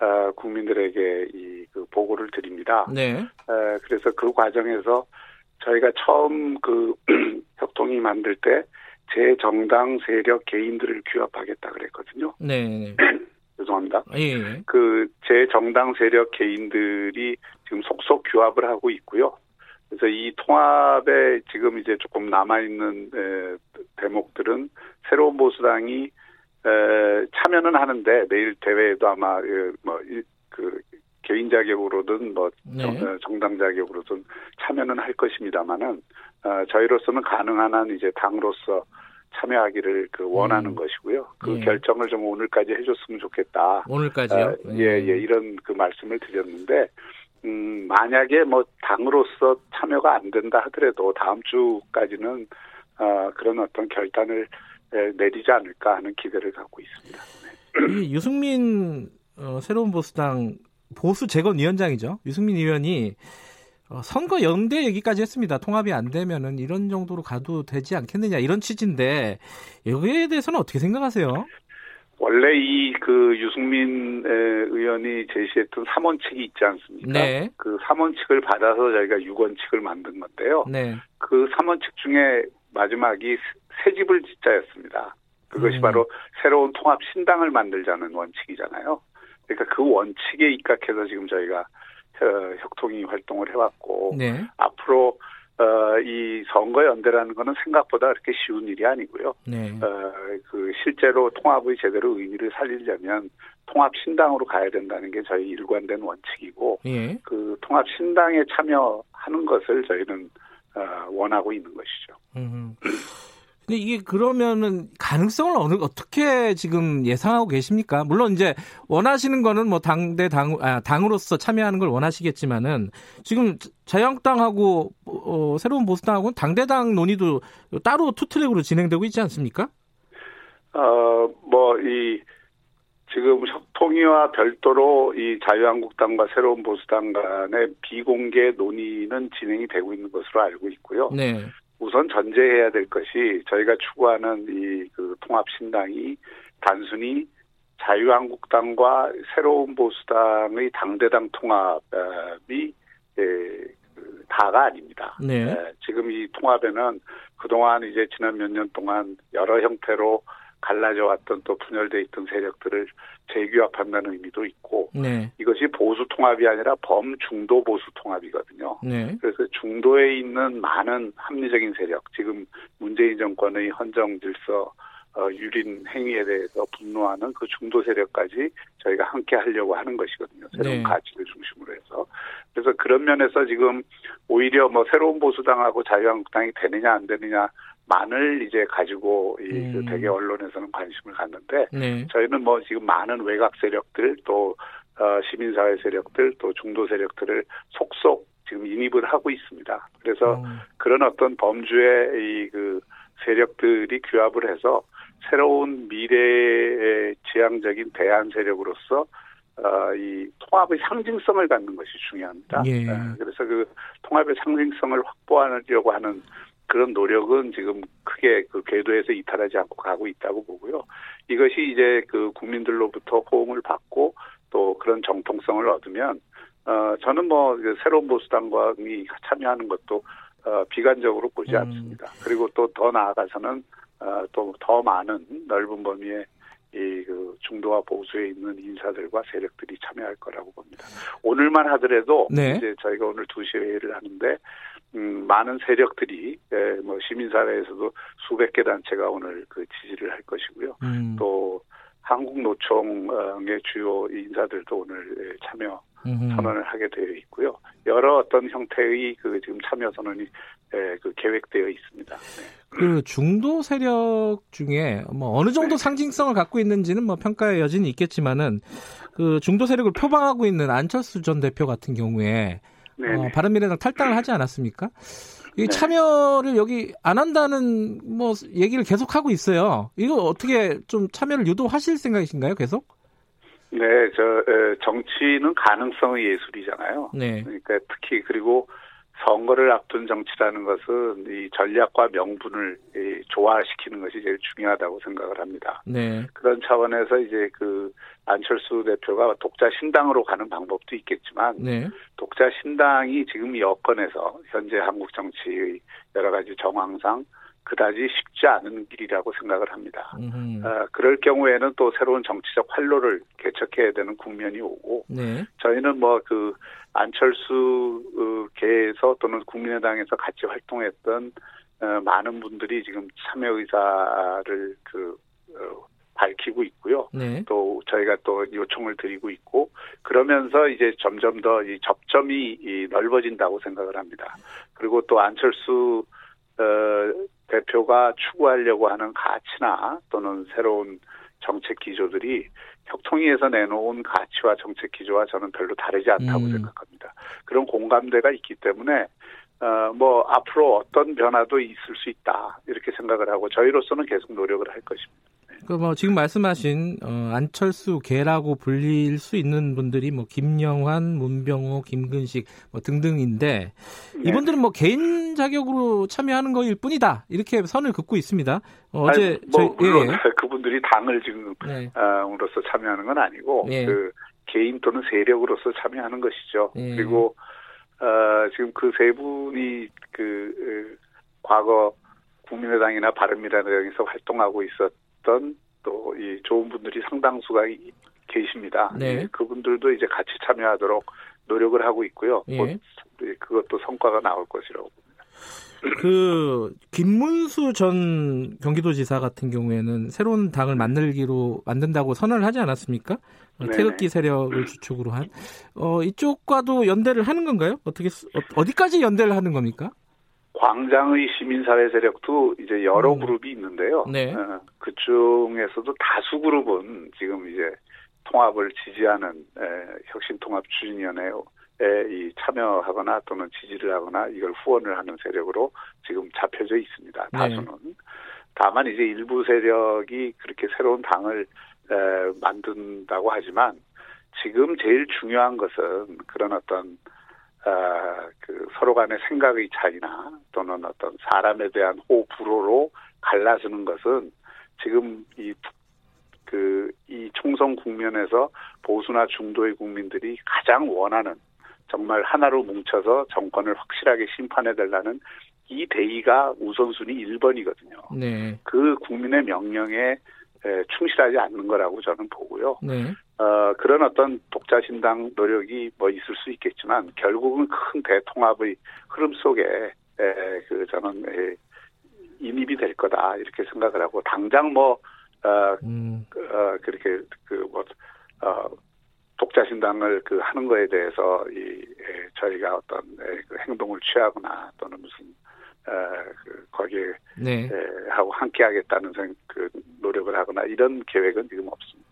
어, 국민들에게 이 그 보고를 드립니다. 네, 어, 그래서 그 과정에서 저희가 처음 그 협통이 만들 때 제 정당 세력 개인들을 규합하겠다 그랬거든요. 네, 네. 죄송합니다. 예, 예. 그제 정당 세력 개인들이 지금 속속 규합을 하고 있고요. 그래서 이 통합에 지금 이제 조금 남아 있는 대목들은 새로운 보수당이 에, 참여는 하는데 내일 대회에도 아마 에, 뭐그 개인 자격으로든 뭐 네. 정, 정당 자격으로든 참여는 할 것입니다만은 어, 저희로서는 가능한 한 이제 당으로서 참여하기를 그 원하는 음. 것이고요. 그 예. 결정을 좀 오늘까지 해줬으면 좋겠다. 오늘까지요? 어, 예, 예, 이런 그 말씀을 드렸는데, 음, 만약에 뭐 당으로서 참여가 안 된다 하더라도 다음 주까지는, 어, 그런 어떤 결단을 에, 내리지 않을까 하는 기대를 갖고 있습니다. 이 유승민 어, 새로운 보수당 보수 재건 위원장이죠. 유승민 의원이 어, 선거 연대 얘기까지 했습니다. 통합이 안 되면은 이런 정도로 가도 되지 않겠느냐 이런 취지인데 여기에 대해서는 어떻게 생각하세요? 원래 이 그 유승민 에, 의원이 제시했던 3원칙이 있지 않습니까? 네. 그 3원칙을 받아서 저희가 6원칙을 만든 건데요. 네. 그 3원칙 중에 마지막이 새 집을 짓자였습니다. 그것이 음. 바로 새로운 통합 신당을 만들자는 원칙이잖아요. 그러니까 그 원칙에 입각해서 지금 저희가 어, 혁통이 활동을 해왔고 네. 앞으로 어, 이 선거 연대라는 거는 생각보다 그렇게 쉬운 일이 아니고요. 네. 어, 그 실제로 통합의 제대로 의미를 살리려면 통합 신당으로 가야 된다는 게 저희 일관된 원칙이고 예. 그 통합 신당에 참여하는 것을 저희는 어, 원하고 있는 것이죠. 음. 근데 이게 그러면은 가능성을 어느 어떻게 지금 예상하고 계십니까? 물론 이제 원하시는 거는 뭐 당대 당 아, 당으로서 참여하는 걸 원하시겠지만은 지금 자유한국당하고 어, 새로운 보수당하고는 당대당 논의도 따로 투 트랙으로 진행되고 있지 않습니까? 어, 뭐, 이, 지금 혁통위와 별도로 이 자유한국당과 새로운 보수당 간의 비공개 논의는 진행이 되고 있는 것으로 알고 있고요. 네. 우선 전제해야 될 것이 저희가 추구하는 이 그 통합 신당이 단순히 자유한국당과 새로운 보수당의 당대당 통합이 에, 그 다가 아닙니다. 네. 에, 지금 이 통합에는 그동안 이제 지난 몇 년 동안 여러 형태로 갈라져 왔던 또 분열돼 있던 세력들을 재규합한다는 의미도 있고 네. 이것이 보수 통합이 아니라 범중도 보수 통합이거든요. 네. 그래서 중도에 있는 많은 합리적인 세력, 지금 문재인 정권의 헌정 질서 어, 유린 행위에 대해서 분노하는 그 중도 세력까지 저희가 함께 하려고 하는 것이거든요. 새로운 네. 가치를 중심으로 해서. 그래서 그런 면에서 지금 오히려 뭐 새로운 보수당하고 자유한국당이 되느냐 안 되느냐 만을 이제 가지고 이 음. 그 대개 언론에서는 관심을 갖는데 네. 저희는 뭐 지금 많은 외곽 세력들 또 어, 시민사회 세력들 또 중도 세력들을 속속 지금 인입을 하고 있습니다. 그래서 어, 그런 어떤 범주의 이 그 세력들이 규합을 해서 새로운 미래의 지향적인 대안 세력으로서 어, 이 통합의 상징성을 갖는 것이 중요합니다. 예. 어, 그래서 그 통합의 상징성을 확보하려고 하는 그런 노력은 지금 크게 그 궤도에서 이탈하지 않고 가고 있다고 보고요. 이것이 이제 그 국민들로부터 호응을 받고 또 그런 정통성을 얻으면 어 저는 뭐그 새로운 보수당이 참여하는 것도 어 비관적으로 보지 음. 않습니다. 그리고 또 더 나아가서는 어 또 더 많은 넓은 범위의 이그 중도와 보수에 있는 인사들과 세력들이 참여할 거라고 봅니다. 오늘만 하더라도 네. 이제 저희가 오늘 2시 회의를 하는데 음, 많은 세력들이 예, 뭐 시민사회에서도 수백 개 단체가 오늘 그 지지를 할 것이고요. 음, 또 한국노총의 주요 인사들도 오늘 예, 참여. 선언을 하게 되어 있고요. 여러 어떤 형태의 그 지금 참여 선언이 예, 그 계획되어 있습니다. 네. 그 중도 세력 중에 뭐 어느 정도 상징성을 갖고 있는지는 뭐 평가의 여지는 있겠지만은 그 중도 세력을 표방하고 있는 안철수 전 대표 같은 경우에 네. 어, 네. 바른미래당 탈당을 하지 않았습니까? 이 네. 참여를 여기 안 한다는 뭐 얘기를 계속 하고 있어요. 이거 어떻게 좀 참여를 유도하실 생각이신가요? 계속? 네, 저 에, 정치는 가능성의 예술이잖아요. 네. 그러니까 특히 그리고 선거를 앞둔 정치라는 것은 이 전략과 명분을 이 조화시키는 것이 제일 중요하다고 생각을 합니다. 네. 그런 차원에서 이제 그 안철수 대표가 독자 신당으로 가는 방법도 있겠지만 네. 독자 신당이 지금 여건에서 현재 한국 정치의 여러 가지 정황상 그다지 쉽지 않은 길이라고 생각을 합니다. 어, 그럴 경우에는 또 새로운 정치적 활로를 개척해야 되는 국면이 오고 네. 저희는 뭐 그 안철수계에서 또는 국민의당에서 같이 활동했던 어, 많은 분들이 지금 참여 의사를 그 어, 밝히고 있고요. 네. 또 저희가 또 요청을 드리고 있고 그러면서 이제 점점 더 이 접점이 이 넓어진다고 생각을 합니다. 그리고 또 안철수 어, 대표가 추구하려고 하는 가치나 또는 새로운 정책 기조들이 혁통위에서 내놓은 가치와 정책 기조와 저는 별로 다르지 않다고 음. 생각합니다. 그런 공감대가 있기 때문에 어, 뭐 앞으로 어떤 변화도 있을 수 있다 이렇게 생각을 하고 저희로서는 계속 노력을 할 것입니다. 그뭐 지금 말씀하신 어, 안철수 개라고 불릴 수 있는 분들이 뭐 김영환, 문병호, 김근식 뭐 등등인데 네. 이분들은 뭐 개인 자격으로 참여하는 거일 뿐이다 이렇게 선을 긋고 있습니다. 어, 어제 아니, 뭐 저희 물론 예, 그분들이 당을 지금 네. 어, 으로서 참여하는 건 아니고 예. 그 개인 또는 세력으로서 참여하는 것이죠. 예. 그리고 어, 지금 그 세 분이 그 어, 과거 국민의당이나 바른미래당에서 활동하고 있었 던 또 이 좋은 분들이 상당수가 이- 계십니다. 네. 예, 그분들도 이제 같이 참여하도록 노력을 하고 있고요. 예. 그것도 성과가 나올 것이라고. 그 김문수 전 경기도지사 같은 경우에는 새로운 당을 만들기로 만든다고 선언을 하지 않았습니까? 어, 네네. 태극기 세력을 주축으로 한 어, 이쪽과도 연대를 하는 건가요? 어떻게 수- 어, 어디까지 연대를 하는 겁니까? 광장의 시민사회 세력도 이제 여러 음. 그룹이 있는데요. 네. 어, 그 중에서도 다수 그룹은 지금 이제 통합을 지지하는 에, 혁신통합추진위원회에 이 참여하거나 또는 지지를 하거나 이걸 후원을 하는 세력으로 지금 잡혀져 있습니다. 네. 다수는. 다만 이제 일부 세력이 그렇게 새로운 당을 에, 만든다고 하지만 지금 제일 중요한 것은 그런 어떤 아, 그 서로 간의 생각의 차이나 또는 어떤 사람에 대한 호불호로 갈라서는 것은 지금 이 그, 이 총선 국면에서 보수나 중도의 국민들이 가장 원하는 정말 하나로 뭉쳐서 정권을 확실하게 심판해달라는 이 대의가 우선순위 1번이거든요. 네. 그 국민의 명령에 에, 충실하지 않는 거라고 저는 보고요. 네. 어, 그런 어떤 독자 신당 노력이 뭐 있을 수 있겠지만 결국은 큰 대통합의 흐름 속에 에, 그 저는 에, 인입이 될 거다 이렇게 생각을 하고 당장 뭐 어, 음. 어 그렇게 그뭐 어, 독자신당을 그 하는 거에 대해서 이 에, 저희가 어떤 에, 그 행동을 취하거나 또는 무슨 어, 그 거기에 네. 에, 하고 함께하겠다는 생, 그 노력을 하거나 이런 계획은 지금 없습니다.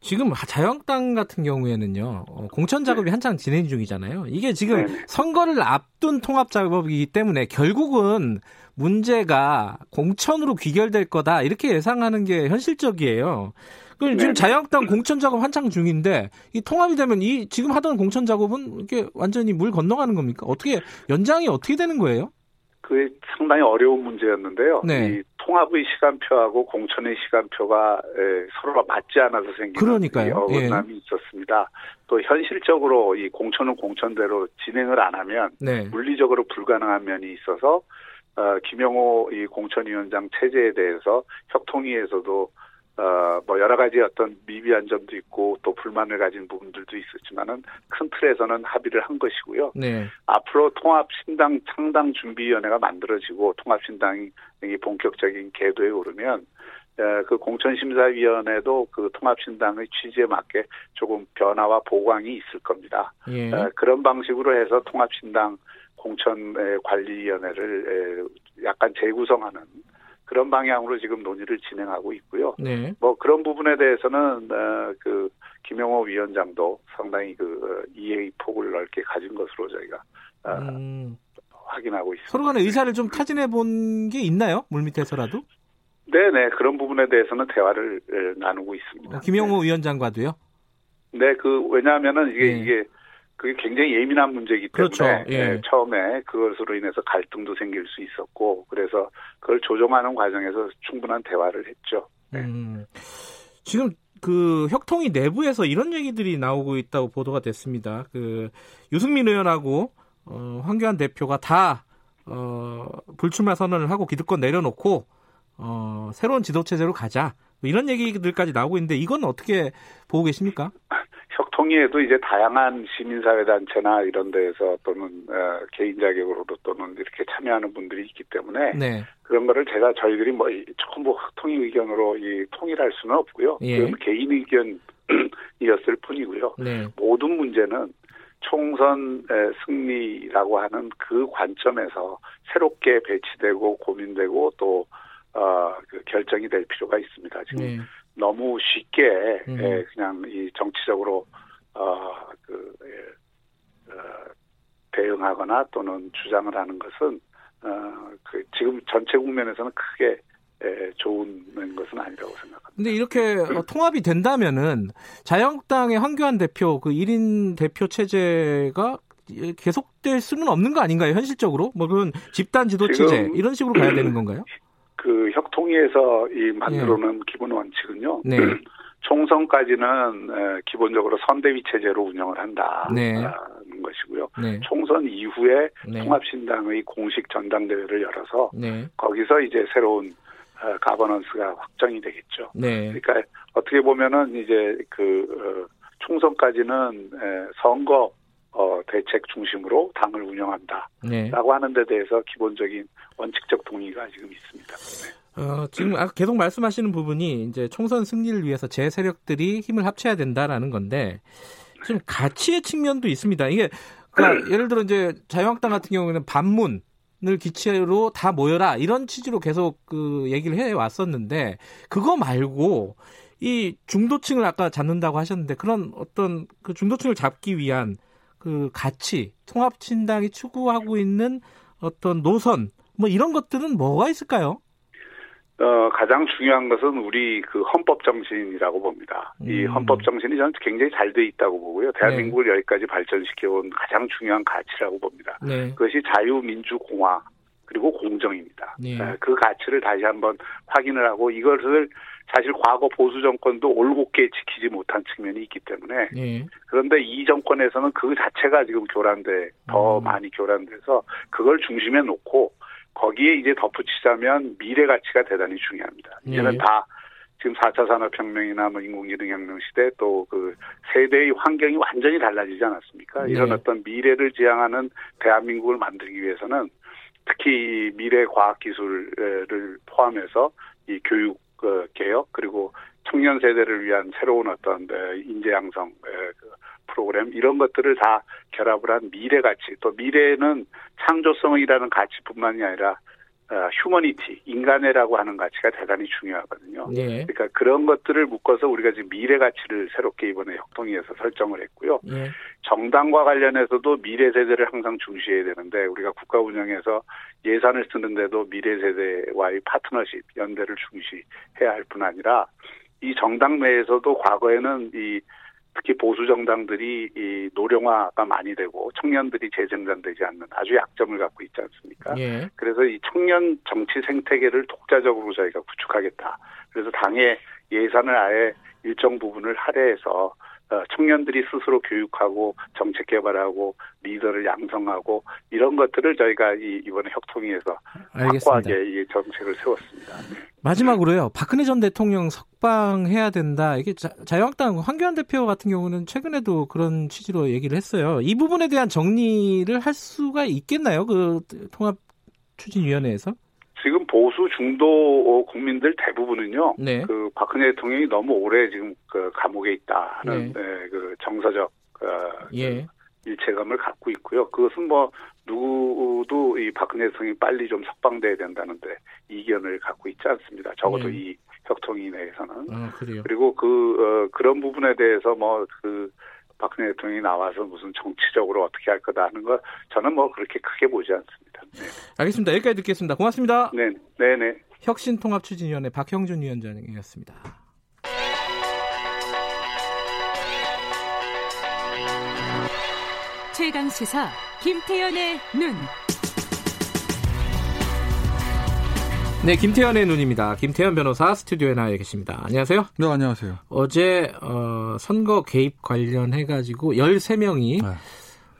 지금 자유한국당 같은 경우에는요 어, 공천 작업이 한창 진행 중이잖아요. 이게 지금 네네. 선거를 앞둔 통합 작업이기 때문에 결국은 문제가 공천으로 귀결될 거다 이렇게 예상하는 게 현실적이에요. 그럼 지금 네네. 자유한국당 공천 작업 한창 중인데 이 통합이 되면 이 지금 하던 공천 작업은 이게 완전히 물 건너가는 겁니까? 어떻게 연장이 어떻게 되는 거예요? 그게 상당히 어려운 문제였는데요. 네. 이 통합의 시간표하고 공천의 시간표가 에, 서로가 맞지 않아서 생긴 그러니까요. 이 어긋남이 있었습니다. 또 현실적으로 이 공천은 공천대로 진행을 안 하면 네. 물리적으로 불가능한 면이 있어서 어, 김영호 이 공천위원장 체제에 대해서 협통위에서도 어, 뭐 여러 가지 어떤 미비한 점도 있고 또 불만을 가진 부분들도 있었지만은 큰 틀에서는 합의를 한 것이고요. 네. 앞으로 통합신당 창당 준비위원회가 만들어지고 통합신당이 본격적인 궤도에 오르면 에, 그 공천심사위원회도 그 통합신당의 취지에 맞게 조금 변화와 보강이 있을 겁니다. 예. 에, 그런 방식으로 해서 통합신당 공천 관리위원회를 에, 약간 재구성하는 그런 방향으로 지금 논의를 진행하고 있고요. 네. 뭐 그런 부분에 대해서는 어, 그 김영호 위원장도 상당히 그 어, 이해의 폭을 넓게 가진 것으로 저희가 어, 음, 확인하고 있습니다. 서로 간의 의사를 좀 타진해 본 게 있나요? 물밑에서라도? 네네 그런 부분에 대해서는 대화를 에, 나누고 있습니다. 어, 김영호 위원장과도요? 네, 그 왜냐하면은 이게 네. 이게 그게 굉장히 예민한 문제이기 때문에 그렇죠. 예. 예, 처음에 그것으로 인해서 갈등도 생길 수 있었고 그래서 그걸 조정하는 과정에서 충분한 대화를 했죠. 네. 음, 지금 그 혁통이 내부에서 이런 얘기들이 나오고 있다고 보도가 됐습니다. 그 유승민 의원하고 어, 황교안 대표가 다 어, 불출마 선언을 하고 기득권 내려놓고 어, 새로운 지도 체제로 가자. 뭐 이런 얘기들까지 나오고 있는데 이건 어떻게 보고 계십니까? 혁통위에도 이제 다양한 시민사회단체나 이런 데에서 또는 어, 개인 자격으로도 또는 이렇게 참여하는 분들이 있기 때문에 네. 그런 거를 제가 저희들이 뭐 이- 전부 혁통위 의견으로 이 통일할 수는 없고요. 예. 그건 개인 의견이었을 뿐이고요. 네. 모든 문제는 총선 에, 승리라고 하는 그 관점에서 새롭게 배치되고 고민되고 또 어, 그 결정이 될 필요가 있습니다. 지금 네. 너무 쉽게 음. 에, 그냥 이 정치적으로 어, 그 에, 어, 대응하거나 또는 주장을 하는 것은 어, 그 지금 전체 국면에서는 크게 에, 좋은 것은 아니라고 생각합니다. 근데 이렇게 어, 통합이 된다면은 자유한국당의 황교안 대표 그 1인 대표 체제가 계속될 수는 없는 거 아닌가요? 현실적으로? 뭐 그런 집단 지도 체제 이런 식으로 가야 되는 건가요? 그 혁통위에서 이 만들어놓은 기본 원칙은요. 네. 총선까지는 에, 기본적으로 선대위 체제로 운영을 한다는 네. 것이고요. 네. 총선 이후에 네. 통합신당의 공식 전당대회를 열어서 네. 거기서 이제 새로운 어, 가버넌스가 확정이 되겠죠. 네. 그러니까 어떻게 보면은 이제 그 어, 총선까지는 에, 선거 어, 대책 중심으로 당을 운영한다라고 네. 하는 데 대해서 기본적인 원칙적 동의가 지금 있습니다. 네. 어, 지금 아- 계속 말씀하시는 부분이 이제 총선 승리를 위해서 제 세력들이 힘을 합쳐야 된다라는 건데 좀 가치의 측면도 있습니다. 이게 그러니까 예를 들어 이제 자유한국당 같은 경우에는 반문 을 기치로 다 모여라 이런 취지로 계속 그 얘기를 해 왔었는데 그거 말고 이 중도층을 아까 잡는다고 하셨는데 그런 어떤 그 중도층을 잡기 위한 그 가치 통합신당이 추구하고 있는 어떤 노선 뭐 이런 것들은 뭐가 있을까요? 어, 가장 중요한 것은 우리 그 헌법 정신이라고 봅니다. 이 음. 헌법 정신이 저는 굉장히 잘 돼 있다고 보고요. 대한민국을 여기까지 발전시켜온 가장 중요한 가치라고 봅니다. 네. 그것이 자유민주공화 그리고 공정입니다. 네. 에, 그 가치를 다시 한번 확인을 하고 이것을 사실 과거 보수 정권도 올곧게 지키지 못한 측면이 있기 때문에 예. 그런데 이 정권에서는 그 자체가 지금 교란돼 더 음. 많이 교란돼서 그걸 중심에 놓고 거기에 이제 덧붙이자면 미래 가치가 대단히 중요합니다. 이제는 예. 다 지금 4차 산업혁명이나 뭐 인공지능혁명 시대 또 그 세대의 환경이 완전히 달라지지 않았습니까? 네. 이런 어떤 미래를 지향하는 대한민국을 만들기 위해서는 특히 미래 과학 기술을 포함해서 이 교육 어, 개혁 그리고 청년 세대를 위한 새로운 어떤 인재 양성 그 프로그램 이런 것들을 다 결합을 한 미래 가치 또 미래는 창조성이라는 가치뿐만이 아니라 어, 휴머니티, 인간애라고 하는 가치가 대단히 중요하거든요. 예. 그러니까 그런 것들을 묶어서 우리가 지금 미래 가치를 새롭게 이번에 협동위에서 설정을 했고요. 예. 정당과 관련해서도 미래 세대를 항상 중시해야 되는데 우리가 국가 운영에서 예산을 쓰는데도 미래 세대와의 파트너십, 연대를 중시해야 할 뿐 아니라 이 정당 내에서도 과거에는 이 특히 보수 정당들이 이 노령화가 많이 되고 청년들이 재생산되지 않는 아주 약점을 갖고 있지 않습니까? 예. 그래서 이 청년 정치 생태계를 독자적으로 저희가 구축하겠다. 그래서 당의 예산을 아예 일정 부분을 할애해서 어, 청년들이 스스로 교육하고 정책 개발하고 리더를 양성하고 이런 것들을 저희가 이 이번에 협통위에서 알겠습니다. 확고하게 이 정책을 세웠습니다. 마지막으로요. 박근혜 전 대통령 석방해야 된다. 이게 자, 자유한국당 황교안 대표 같은 경우는 최근에도 그런 취지로 얘기를 했어요. 이 부분에 대한 정리를 할 수가 있겠나요? 그 통합 추진위원회에서? 지금 보수 중도 국민들 대부분은요. 네. 그 박근혜 대통령이 너무 오래 지금 그 감옥에 있다 하는 네. 네, 그 정서적 어, 예. 일체감을 갖고 있고요. 그것은 뭐 누구도 이 박근혜 대통령이 빨리 좀 석방돼야 된다는데 이견을 갖고 있지 않습니다. 적어도 네. 이 협통위 내에서는 아. 그리고 그 어, 그런 부분에 대해서 뭐그 박근혜 대통령이 나와서 무슨 정치적으로 어떻게 할 거다 하는 거 저는 뭐 그렇게 크게 보지 않습니다. 알겠습니다. 여기까지 듣겠습니다. 고맙습니다. 네, 네, 네. 혁신통합추진위원회 박형준 위원장이었습니다. 최강 시사 김태연의 눈. 네, 김태현의 눈입니다. 김태현 변호사 스튜디오에 나와 계십니다. 안녕하세요. 네, 안녕하세요. 어제 어, 선거 개입 관련해 가지고 13명이 네.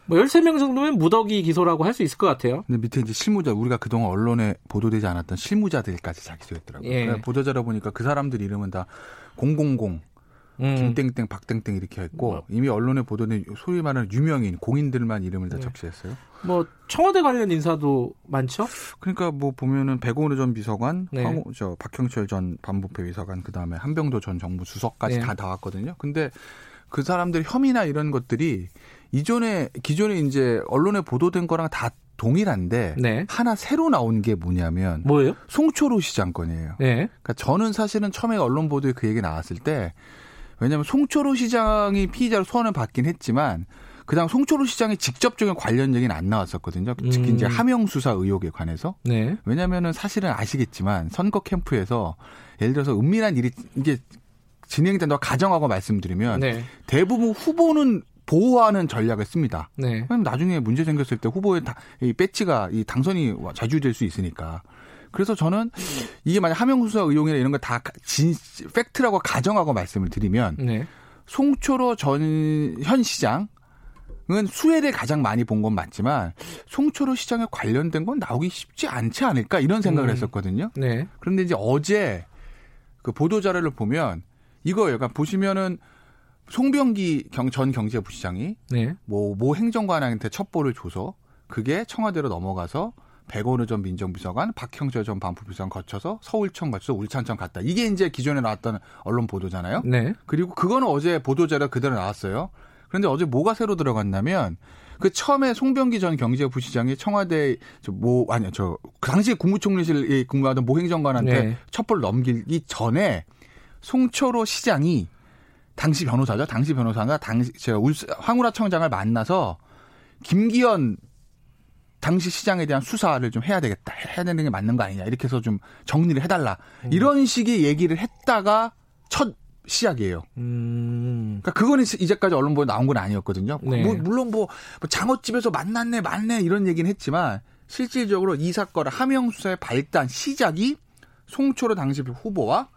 뭐 13명 정도면 무더기 기소라고 할 수 있을 것 같아요. 근데 밑에 이제 실무자, 우리가 그동안 언론에 보도되지 않았던 실무자들까지 다 기소했더라고요. 예. 보도자료 보니까 그 사람들 이름은 다 000, 음. 김땡땡, 박땡땡 이렇게 했고 뭐. 이미 언론에 보도된 소위 말하는 유명인, 공인들만 이름을 다 네. 적시했어요. 뭐 청와대 관련 인사도 많죠? 그러니까 뭐 보면은 백오느 전 비서관, 네. 황우, 저 박형철 전 반부패 비서관, 그 다음에 한병도 전 정부 수석까지 네. 다 나왔거든요. 근데 그 사람들 혐의나 이런 것들이 이전에 기존에 이제 언론에 보도된 거랑 다 동일한데 네. 하나 새로 나온 게 뭐냐면 뭐예요? 송초로 시장 건이에요. 네. 그러니까 저는 사실은 처음에 언론 보도에 그 얘기 나왔을 때 왜냐하면 송초로 시장이 피의자로 소환을 받긴 했지만 그다음 송초로 시장의 직접적인 관련 얘기는 안 나왔었거든요. 특히 음. 이제 하명 수사 의혹에 관해서 네. 왜냐하면은 사실은 아시겠지만 선거 캠프에서 예를 들어서 은밀한 일이 이게 진행된다고 가정하고 말씀드리면 네. 대부분 후보는 보호하는 전략을 씁니다. 네. 왜냐면 나중에 문제 생겼을 때 후보의 다, 이 배치가 이 당선이 좌지우될 수 있으니까. 그래서 저는 이게 만약 하명수사 의혹이나 이런 거 다 진 팩트라고 가정하고 말씀을 드리면 네. 송초로 전 현 시장 은 수혜를 가장 많이 본 건 맞지만 송초로 시장에 관련된 건 나오기 쉽지 않지 않을까 이런 생각을 음. 했었거든요. 네. 그런데 이제 어제 그 보도 자료를 보면 이거예요. 그러니까 보시면은 송병기 경, 전 경제부시장이 네. 뭐, 모 행정관한테 첩보를 줘서 그게 청와대로 넘어가서 백원우 전 민정비서관, 박형철 전 반부비서관 거쳐서 서울청 거쳐서 울산청 갔다. 이게 이제 기존에 나왔던 언론 보도잖아요. 네. 그리고 그거는 어제 보도자료 그대로 나왔어요. 그런데 어제 뭐가 새로 들어갔냐면 그 처음에 송병기 전 경제부시장이 청와대 저뭐 아니요 저 그 당시에 국무총리실에 근무하던 모 행정관한테 네. 첩보를 넘기기 전에 송초로 시장이 당시 변호사죠. 당시 변호사가 당시 제가 울 황우라 청장을 만나서 김기현 당시 시장에 대한 수사를 좀 해야 되겠다. 해야 되는 게 맞는 거 아니냐. 이렇게 해서 좀 정리를 해달라. 음. 이런 식의 얘기를 했다가 첫 시작이에요. 음. 그러니까 그거는 이제까지 언론 보도 나온 건 아니었거든요. 네. 뭐, 물론 뭐, 뭐 장어집에서 만났네, 만네 이런 얘기는 했지만 실질적으로 이 사건의 하명 수사의 발단 시작이 송초로 당시 후보와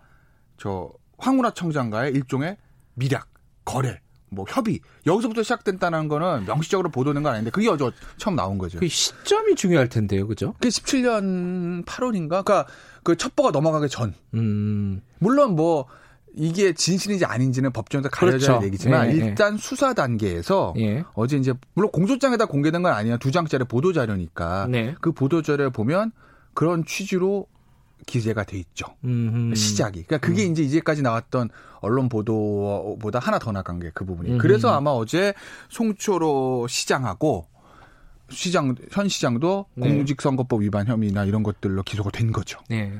저 황운하 청장과의 일종의 밀약, 거래, 뭐 협의 여기서부터 시작됐다는 거는 명시적으로 보도된 건 아닌데 그게 어제 처음 나온 거죠. 그 시점이 중요할 텐데요, 그죠? 그게 17년 8월인가? 그러니까 그 첩보가 넘어가기 전. 음. 물론 뭐 이게 진실인지 아닌지는 법정에서 가려져야 그렇죠. 얘기지만 예, 예. 일단 수사 단계에서 예. 어제 이제 물론 공소장에다 공개된 건 아니야 두 장짜리 보도 자료니까 네. 그 보도 자료를 보면 그런 취지로 기재가 돼 있죠. 음. 시작이. 그러니까 그게 이제 이제까지 나왔던 언론 보도보다 하나 더 나간 게 그 부분이. 음. 그래서 아마 어제 송초로 시장하고 시장 현 시장도 네. 공직선거법 위반 혐의나 이런 것들로 기소가 된 거죠. 네.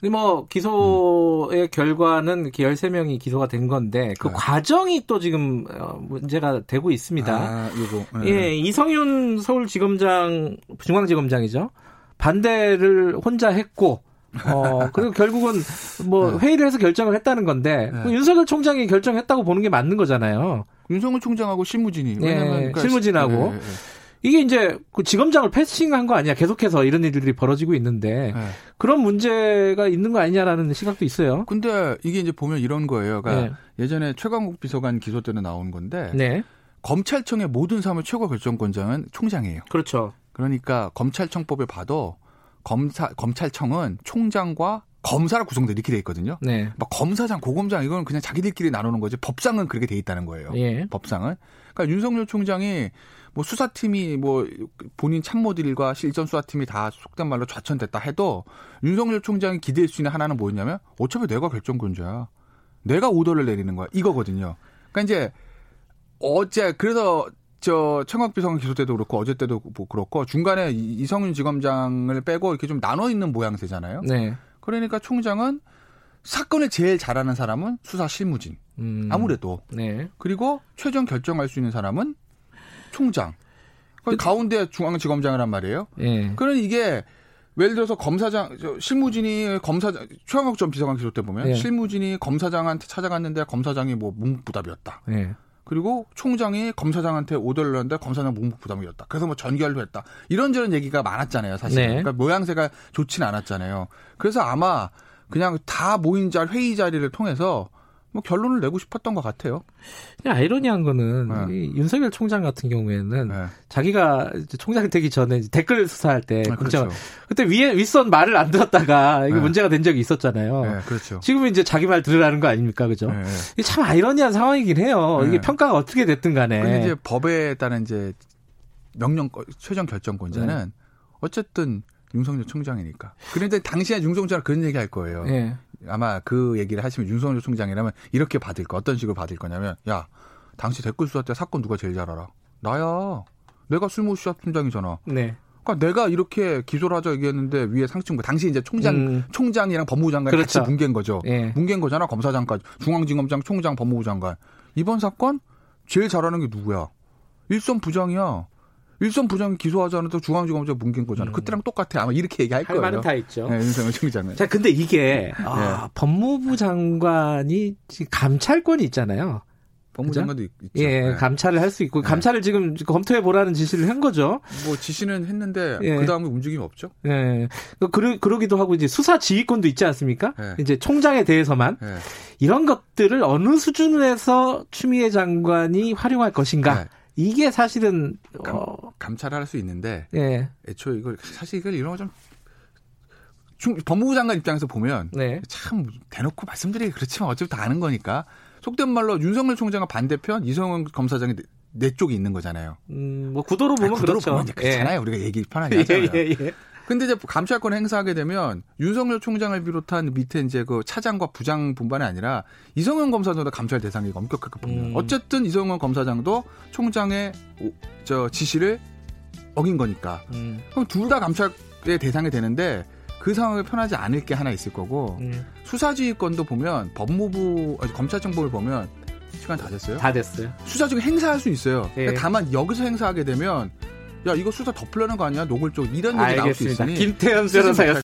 근데 뭐 기소의 결과는 이렇게 13명이 기소가 된 건데 그 네. 과정이 또 지금 어, 문제가 되고 있습니다. 아, 요거. 네. 예, 이성윤 서울지검장 중앙지검장이죠. 반대를 혼자 했고 어 그리고 결국은 뭐 회의를 해서 결정을 했다는 건데 네. 그 윤석열 총장이 결정했다고 보는 게 맞는 거잖아요. 윤석열 총장하고 실무진이 예, 왜냐면 그러니까 실무진하고. 예. 이게 이제 그 지검장을 패싱한 거 아니야? 계속해서 이런 일들이 벌어지고 있는데 예. 그런 문제가 있는 거 아니냐라는 시각도 있어요. 근데 이게 이제 보면 이런 거예요. 그러니까 네. 예전에 최강욱 비서관 기소 때는 나온 건데 네, 검찰청의 모든 사무의 최고 결정권자는 총장이에요. 그렇죠. 그러니까 검찰청법에 봐도 검사 검찰청은 총장과 검사로 구성돼 이렇게 돼 있거든요. 네, 막 검사장, 고검장 이건 그냥 자기들끼리 나누는 거지 법상은 그렇게 돼 있다는 거예요. 예, 법상은. 그러니까 윤석열 총장이 뭐 수사팀이 뭐 본인 참모들과 실전 수사팀이 다 속된 말로 좌천됐다 해도 윤석열 총장이 기대할 수 있는 하나는 뭐였냐면 어차피 내가 결정권자야. 내가 오더를 내리는 거야. 이거거든요. 그러니까 이제 어제 그래서 저 청각비서관 기소 때도 그렇고 어제 때도 뭐 그렇고 중간에 이- 이성윤 지검장을 빼고 이렇게 좀 나눠 있는 모양새잖아요. 네, 그러니까 총장은 사건을 제일 잘하는 사람은 수사 실무진. 음, 아무래도. 네, 그리고 최종 결정할 수 있는 사람은 총장. 그 가운데 중앙지검장이란 말이에요. 예, 그러니 이게 예를 들어서 검사장 저 실무진이 검사장 최영욱 전 비서관 기소 때 보면 예. 실무진이 검사장한테 찾아갔는데 검사장이 뭐 묵묵부답이었다. 예, 그리고 총장이 검사장한테 오더를 냈는데 검사장 묵묵부답이었다. 그래서 뭐 전결도 했다. 이런저런 얘기가 많았잖아요, 사실. 네. 그러니까 모양새가 좋지는 않았잖아요. 그래서 아마 그냥 다 모인 자 회의 자리를 통해서 뭐 결론을 내고 싶었던 것 같아요. 그냥 아이러니한 거는 네. 이 윤석열 총장 같은 경우에는 네. 자기가 총장이 되기 전에 댓글 수사할 때 아, 그렇죠. 그때 위에 윗선 말을 안 들었다가 이게 네. 문제가 된 적이 있었잖아요. 네, 그렇죠. 지금은 이제 자기 말 들으라는 거 아닙니까, 그죠? 네, 네. 이게 참 아이러니한 상황이긴 해요. 네. 이게 평가가 어떻게 됐든 간에. 근데 이제 법에 따른 이제 명령 최종 결정권자는 어쨌든 윤석열 총장이니까. 그런데 당시에 윤석열 총장 그런 얘기 할 거예요. 예. 아마 그 얘기를 하시면 윤석열 총장이라면 이렇게 받을 거 어떤 식으로 받을 거냐면 야 당시 댓글 수사 때 사건 누가 제일 잘 알아? 나야. 내가 술모 수사 팀장이잖아. 네. 그러니까 내가 이렇게 기소를 하자 얘기했는데 위에 상층부 당시 이제 총장 음. 총장이랑 법무부 장관이 그렇죠. 같이 뭉갠 거죠. 예. 뭉갠 거잖아 검사장까지 중앙지검장 총장 법무부 장관 이번 사건 제일 잘하는 게 누구야? 일선 부장이야. 일선 부장이 기소하자는 또 중앙지검장 뭉갠 거잖아. 그때랑 똑같아. 아마 이렇게 얘기할 할 거예요. 말은 다 있죠. 네, 윤석열 총장은. 자, 근데 이게 네. 아, 법무부 장관이 지금 감찰권이 있잖아요. 법무부 그죠? 장관도 있- 있죠. 예, 네. 감찰을 할 수 있고 감찰을 지금 검토해 보라는 지시를 한 거죠. 뭐 지시는 했는데 예. 그 다음에 움직임이 없죠. 예. 그러, 그러기도 하고 이제 수사 지휘권도 있지 않습니까? 네. 이제 총장에 대해서만 예. 이런 것들을 어느 수준에서 추미애 장관이 활용할 것인가? 네. 이게 사실은 감- 어, 감찰을 할수 있는데 예. 애초에 이걸 사실 이걸 이런 거좀 법무부 장관 입장에서 보면 네. 참 대놓고 말씀드리기 그렇지만 어차피 다 아는 거니까 속된 말로 윤석열 총장과 반대편 이성은 검사장이 내, 내 쪽에 있는 거잖아요. 음, 뭐 구도로 보면 아니, 구도로 그렇죠. 보면 그렇잖아요. 우리가 얘기 편하게 예. 하잖아요. 예, 예, 예. 근데 이제 감찰권 행사하게 되면 윤석열 총장을 비롯한 밑에 이제 그 차장과 부장 분반이 아니라 이성현 검사장도 감찰 대상이 엄격하게 보면 음. 어쨌든 이성현 검사장도 총장의 오- 저 지시를 어긴 거니까 음, 그럼 둘 다 감찰의 대상이 되는데 그 상황에 편하지 않을 게 하나 있을 거고 음, 수사지휘권도 보면 법무부 검찰청법을 보면 시간 다 됐어요. 다 됐어요. 수사지휘 행사할 수 있어요. 예. 다만 여기서 행사하게 되면 야 이거 수사 덮으려는 거 아니야 노골적 이런 얘기 나올 수 알겠습니다. 있으니 김태현 변호사였습니다.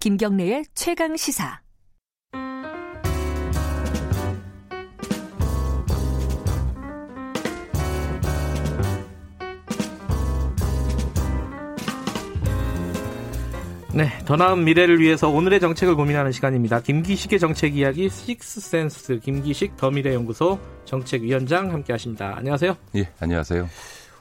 김경래의 최강 시사. 네, 더 나은 미래를 위해서 오늘의 정책을 고민하는 시간입니다. 김기식의 정책 이야기 식스센스 김기식 더미래연구소 정책위원장 함께하십니다. 안녕하세요. 예, 안녕하세요.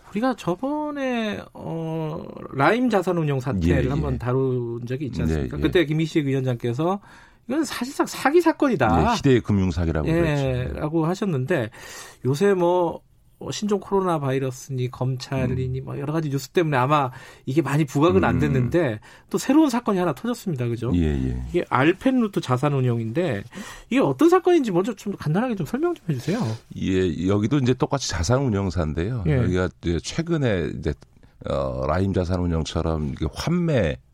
우리가 저번에 어, 라임 자산운용 사태를 예, 예. 한번 다룬 적이 있지 않습니까? 예, 예. 그때 김기식 위원장께서 이건 사실상 사기 사건이다. 예, 시대의 금융 사기라고 예, 그랬죠. 라고 하셨는데 요새 뭐 어, 신종 코로나 바이러스니 검찰이니 음. 뭐 여러 가지 뉴스 때문에 아마 이게 많이 부각은 안 음. 됐는데 또 새로운 사건이 하나 터졌습니다. 그죠? 예, 예. 이게 알펜 루트 자산 운용인데 이게 어떤 사건인지 먼저 좀 간단하게 좀 설명 좀 해주세요. 예, 여기도 이제 똑같이 자산 운용사인데요. 예. 여기가 최근에 이제 어, 라임 자산 운용처럼 이게 환매 아,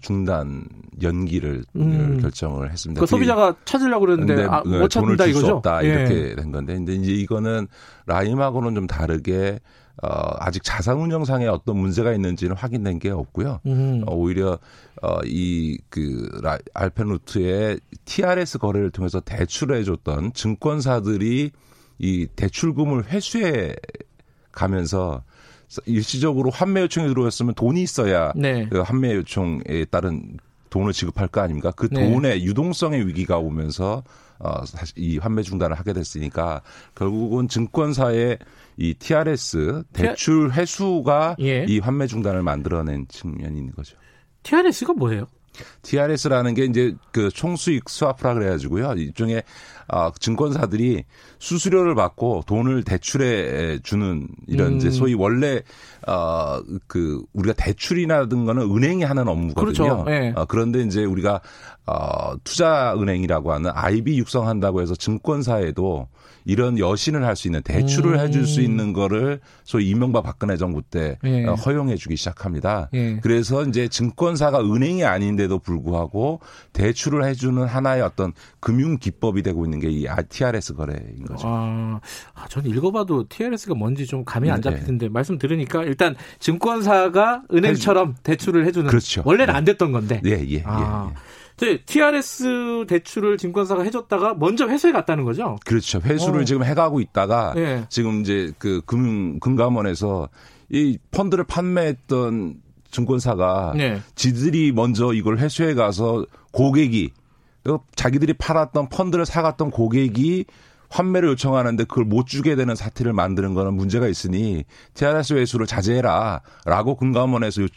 중단 연기를 음. 결정을 했습니다. 그 소비자가 찾으려고 그랬는데 아, 그못 돈을 찾는다 줄수 이거죠? 없다 예. 이렇게 된 건데, 근데 이제 이거는 라임하고는 좀 다르게 어, 아직 자산운용상에 어떤 문제가 있는지는 확인된 게 없고요. 음. 어, 오히려 어, 이그 알펜루트의 TRS 거래를 통해서 대출해 줬던 증권사들이 이 대출금을 회수해 가면서 일시적으로 환매 요청이 들어왔으면 돈이 있어야 네. 그 환매 요청에 따른 돈을 지급할 거 아닙니까? 그 네. 돈의 유동성의 위기가 오면서 어 사실 이 환매 중단을 하게 됐으니까 결국은 증권사의 이 TRS 대출 회수가 예. 이 환매 중단을 만들어낸 측면이 있는 거죠. TRS가 뭐예요? TRS라는 게 이제 그 총수익 스와프라 그래가지고요. 일종의 아, 증권사들이 수수료를 받고 돈을 대출해 주는 이런 음. 이제 소위 원래 어그 우리가 대출이라든가는 은행이 하는 업무거든요. 그렇죠. 예. 어, 그런데 이제 우리가 어 투자은행이라고 하는 IB 육성한다고 해서 증권사에도 이런 여신을 할 수 있는 대출을 음. 해줄 수 있는 거를 소위 이명박 박근혜 정부 때 예. 어, 허용해주기 시작합니다. 예. 그래서 이제 증권사가 은행이 아닌데도 불구하고 대출을 해주는 하나의 어떤 금융 기법이 되고 있는 게 이 TRS 거래인 거죠. 아, 아, 저는 읽어봐도 TRS가 뭔지 좀 감이 안 네. 잡히는데 말씀 들으니까 일단 증권사가 은행처럼 대출을 해주는 그렇죠. 원래는 네. 안 됐던 건데. 예, 예, 예. 아. 예. 이제 TRS 대출을 증권사가 해줬다가 먼저 회수해 갔다는 거죠. 그렇죠. 회수를 어. 지금 해가고 있다가 예. 지금 이제 그 금융 금감원에서 이 펀드를 판매했던 증권사가 네. 지들이 먼저 이걸 회수해 가서 고객이 그 자기들이 팔았던 펀드를 사갔던 고객이 환매를 요청하는데 그걸 못 주게 되는 사태를 만드는 거는 문제가 있으니 TRS 회수를 자제해라라고 금감원에서 요-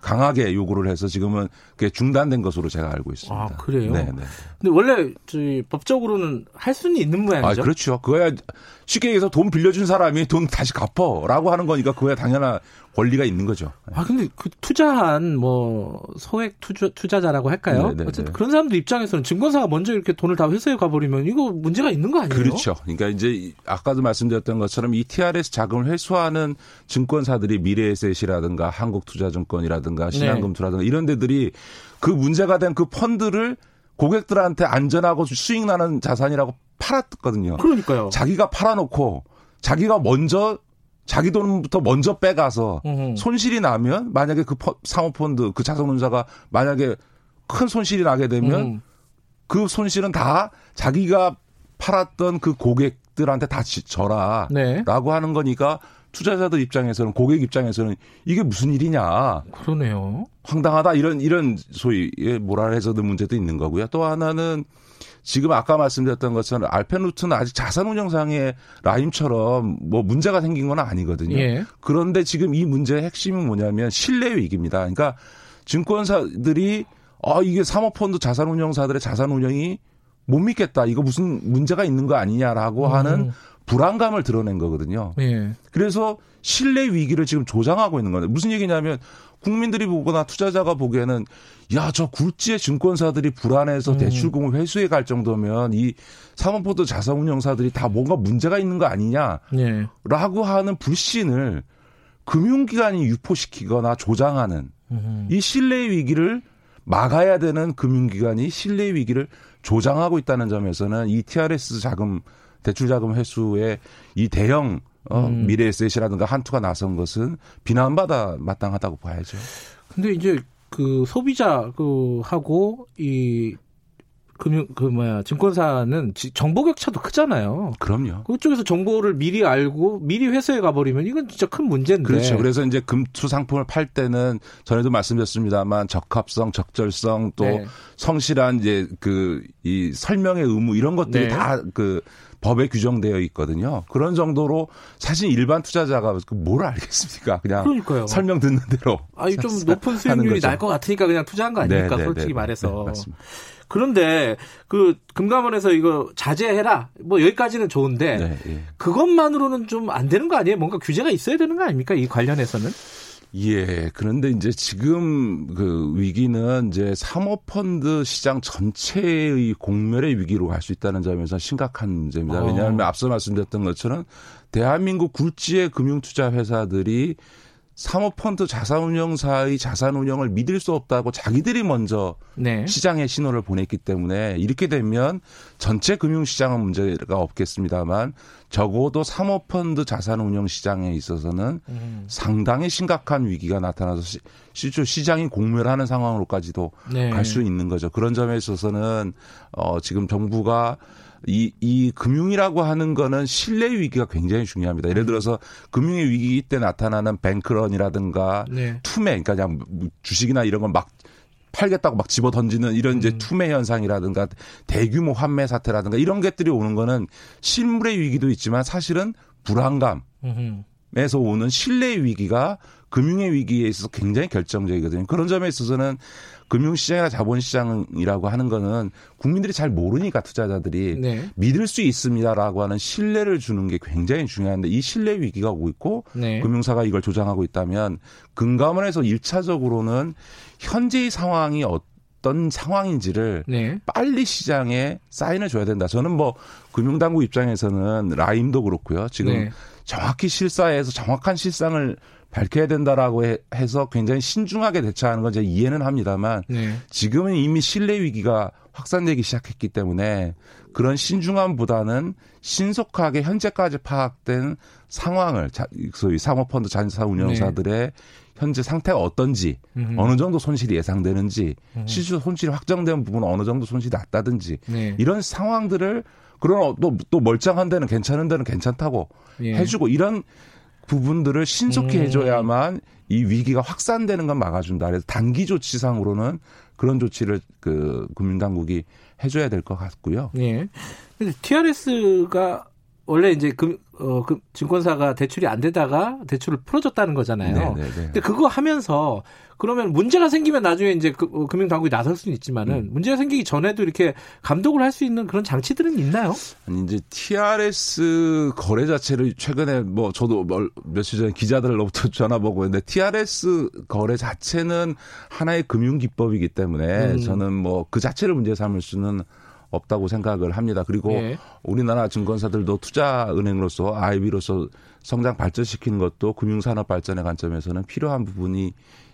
강하게 요구를 해서 지금은 그게 중단된 것으로 제가 알고 있습니다. 아, 그래요? 네, 네. 근데 원래 저희 법적으로는 할 수는 있는 아, 모양이죠. 그렇죠. 그거야 쉽게 얘기해서 돈 빌려준 사람이 돈 다시 갚어라고 하는 거니까 그거야 당연한 권리가 있는 거죠. 아 근데 그 투자한 뭐 소액 투자, 투자자라고 할까요? 네, 네, 어쨌든 네. 그런 사람들 입장에서는 증권사가 먼저 이렇게 돈을 다 회수해 가버리면 이거 문제가 있는 거 아니에요? 그렇죠. 그러니까 이제 이- 아까도 말씀드렸던 것처럼 이 TRS 자금을 회수하는 증권사들이 미래에셋이라든가 한국투자증권이라든가 신한금투라든가 이런 데들이 그 문제가 된 그 펀드를 고객들한테 안전하고 수익 나는 자산이라고 팔았거든요. 그러니까요. 자기가 팔아놓고 자기가 먼저 자기 돈부터 먼저 빼가서 음. 손실이 나면 만약에 그 퍼- 사모펀드 그 자산운자가 만약에 큰 손실이 나게 되면 음. 그 손실은 다 자기가 팔았던 그 고객들한테 다 지- 져라. 네. 라고 하는 거니까 투자자들 입장에서는 고객 입장에서는 이게 무슨 일이냐. 그러네요. 황당하다 이런 이런 소위 의 모랄 해서도 문제도 있는 거고요. 또 하나는 지금 아까 말씀드렸던 것처럼 알펜루트는 아직 자산운용상의 라임처럼 뭐 문제가 생긴 건 아니거든요. 예. 그런데 지금 이 문제의 핵심은 뭐냐면 신뢰 위기입니다. 그러니까 증권사들이 아 이게 사모펀드 자산운용사들의 자산운용이 못 믿겠다. 이거 무슨 문제가 있는 거 아니냐라고 음. 하는 불안감을 드러낸 거거든요. 예. 그래서 신뢰 위기를 지금 조장하고 있는 건데 무슨 얘기냐면 국민들이 보거나 투자자가 보기에는 야 저 굴지의 증권사들이 불안해서 음. 대출금을 회수해 갈 정도면 이 사모펀드 자산운용사들이 다 뭔가 문제가 있는 거 아니냐라고 예. 하는 불신을 금융기관이 유포시키거나 조장하는 음. 이 신뢰 위기를 막아야 되는 금융기관이 신뢰 위기를 조장하고 있다는 점에서는 이 TRS 자금 대출 자금 회수에 이 대형 어, 음. 미래에셋이라든가 한투가 나선 것은 비난받아 마땅하다고 봐야죠. 근데 이제 그 소비자 그 하고 이 금융 그 뭐야 증권사는 지- 정보 격차도 크잖아요. 그럼요. 그쪽에서 정보를 미리 알고 미리 회수해 가버리면 이건 진짜 큰 문제인데. 그렇죠. 그래서 이제 금투 상품을 팔 때는 전에도 말씀드렸습니다만 적합성, 적절성 또 네. 성실한 이제 그 이 설명의 의무 이런 것들이 네. 다그 법에 규정되어 있거든요. 그런 정도로 사실 일반 투자자가 그뭘 알겠습니까? 그냥 그러니까요. 설명 듣는 대로. 아니 좀 사- 높은 수익률이. 날 것 같으니까 그냥 투자한 거 아닙니까? 네, 네, 솔직히 네, 말해서. 네. 그런데 그 금감원에서 이거 자제해라. 뭐 여기까지는 좋은데 네, 예. 그것만으로는 좀 안 되는 거 아니에요? 뭔가 규제가 있어야 되는 거 아닙니까? 이 관련해서는? 예. 그런데 이제 지금 그 위기는 이제 사모펀드 시장 전체의 공멸의 위기로 갈 수 있다는 점에서 심각한 문제입니다. 어. 왜냐하면 앞서 말씀드렸던 것처럼 대한민국 굴지의 금융투자 회사들이 사모펀드 자산운용사의 자산운용을 믿을 수 없다고 자기들이 먼저 네. 시장에 신호를 보냈기 때문에 이렇게 되면 전체 금융시장은 문제가 없겠습니다만 적어도 사모펀드 자산운용 시장에 있어서는 음. 상당히 심각한 위기가 나타나서 시, 실제 시장이 공멸하는 상황으로까지도 네. 갈수 있는 거죠. 그런 점에 있어서는 어 지금 정부가 이, 이 금융이라고 하는 거는 신뢰 위기가 굉장히 중요합니다. 예를 들어서 금융의 위기 때 나타나는 뱅크런이라든가 네. 투매, 그러니까 그냥 주식이나 이런 건 막 팔겠다고 막 집어 던지는 이런 이제 음. 투매 현상이라든가 대규모 환매 사태라든가 이런 것들이 오는 거는 실물의 위기도 있지만 사실은 불안감. 에서 오는 신뢰 위기가 금융의 위기에 있어서 굉장히 결정적이거든요. 그런 점에 있어서는 금융시장이나 자본시장이라고 하는 거는 국민들이 잘 모르니까 투자자들이 네. 믿을 수 있습니다라고 하는 신뢰를 주는 게 굉장히 중요한데 이 신뢰 위기가 오고 있고 네. 금융사가 이걸 조장하고 있다면 금감원에서 일차적으로는 현재의 상황이 어떤 상황인지를 네. 빨리 시장에 사인을 줘야 된다. 저는 뭐 금융당국 입장에서는 라임도 그렇고요. 지금 네. 정확히 실사에서 정확한 실상을 밝혀야 된다라고 해- 해서 굉장히 신중하게 대처하는 건 제가 이해는 합니다만 네. 지금은 이미 신뢰 위기가 확산되기 시작했기 때문에 그런 신중함보다는 신속하게 현재까지 파악된 상황을 자- 소위 사모펀드 자산 운용사들의 현재 상태가 어떤지 네. 음흠. 어느 정도 손실이 예상되는지 실제 손실이 확정된 부분은 어느 정도 손실이 났다든지 네. 이런 상황들을 그런 또, 또 멀쩡한 데는 괜찮은 데는 괜찮다고 예. 해주고 이런 부분들을 신속히 음. 해줘야만 이 위기가 확산되는 건 막아준다. 그래서 단기 조치상으로는 그런 조치를 그 금융당국이 해줘야 될 것 같고요. 예. 근데 TRS가 원래 이제 금, 어, 그 증권사가 대출이 안 되다가 대출을 풀어줬다는 거잖아요. 네, 네, 네. 근데 그거 하면서 그러면 문제가 생기면 나중에 이제 그, 어, 금융당국이 나설 수는 있지만은 음. 문제가 생기기 전에도 이렇게 감독을 할 수 있는 그런 장치들은 있나요? 아니 이제 TRS 거래 자체를 최근에 뭐 저도 뭘- 며칠 전에 기자들로부터 전화 보고 했는데 TRS 거래 자체는 하나의 금융 기법이기 때문에 음. 저는 뭐 그 자체를 문제 삼을 수는 없다고 생각을 합니다. 그리고 예. 우리나라 증권사들도 투자 은행으로서 IB로서 성장 발전시키는 것도 금융산업 발전의 관점에서는 필요한 부분이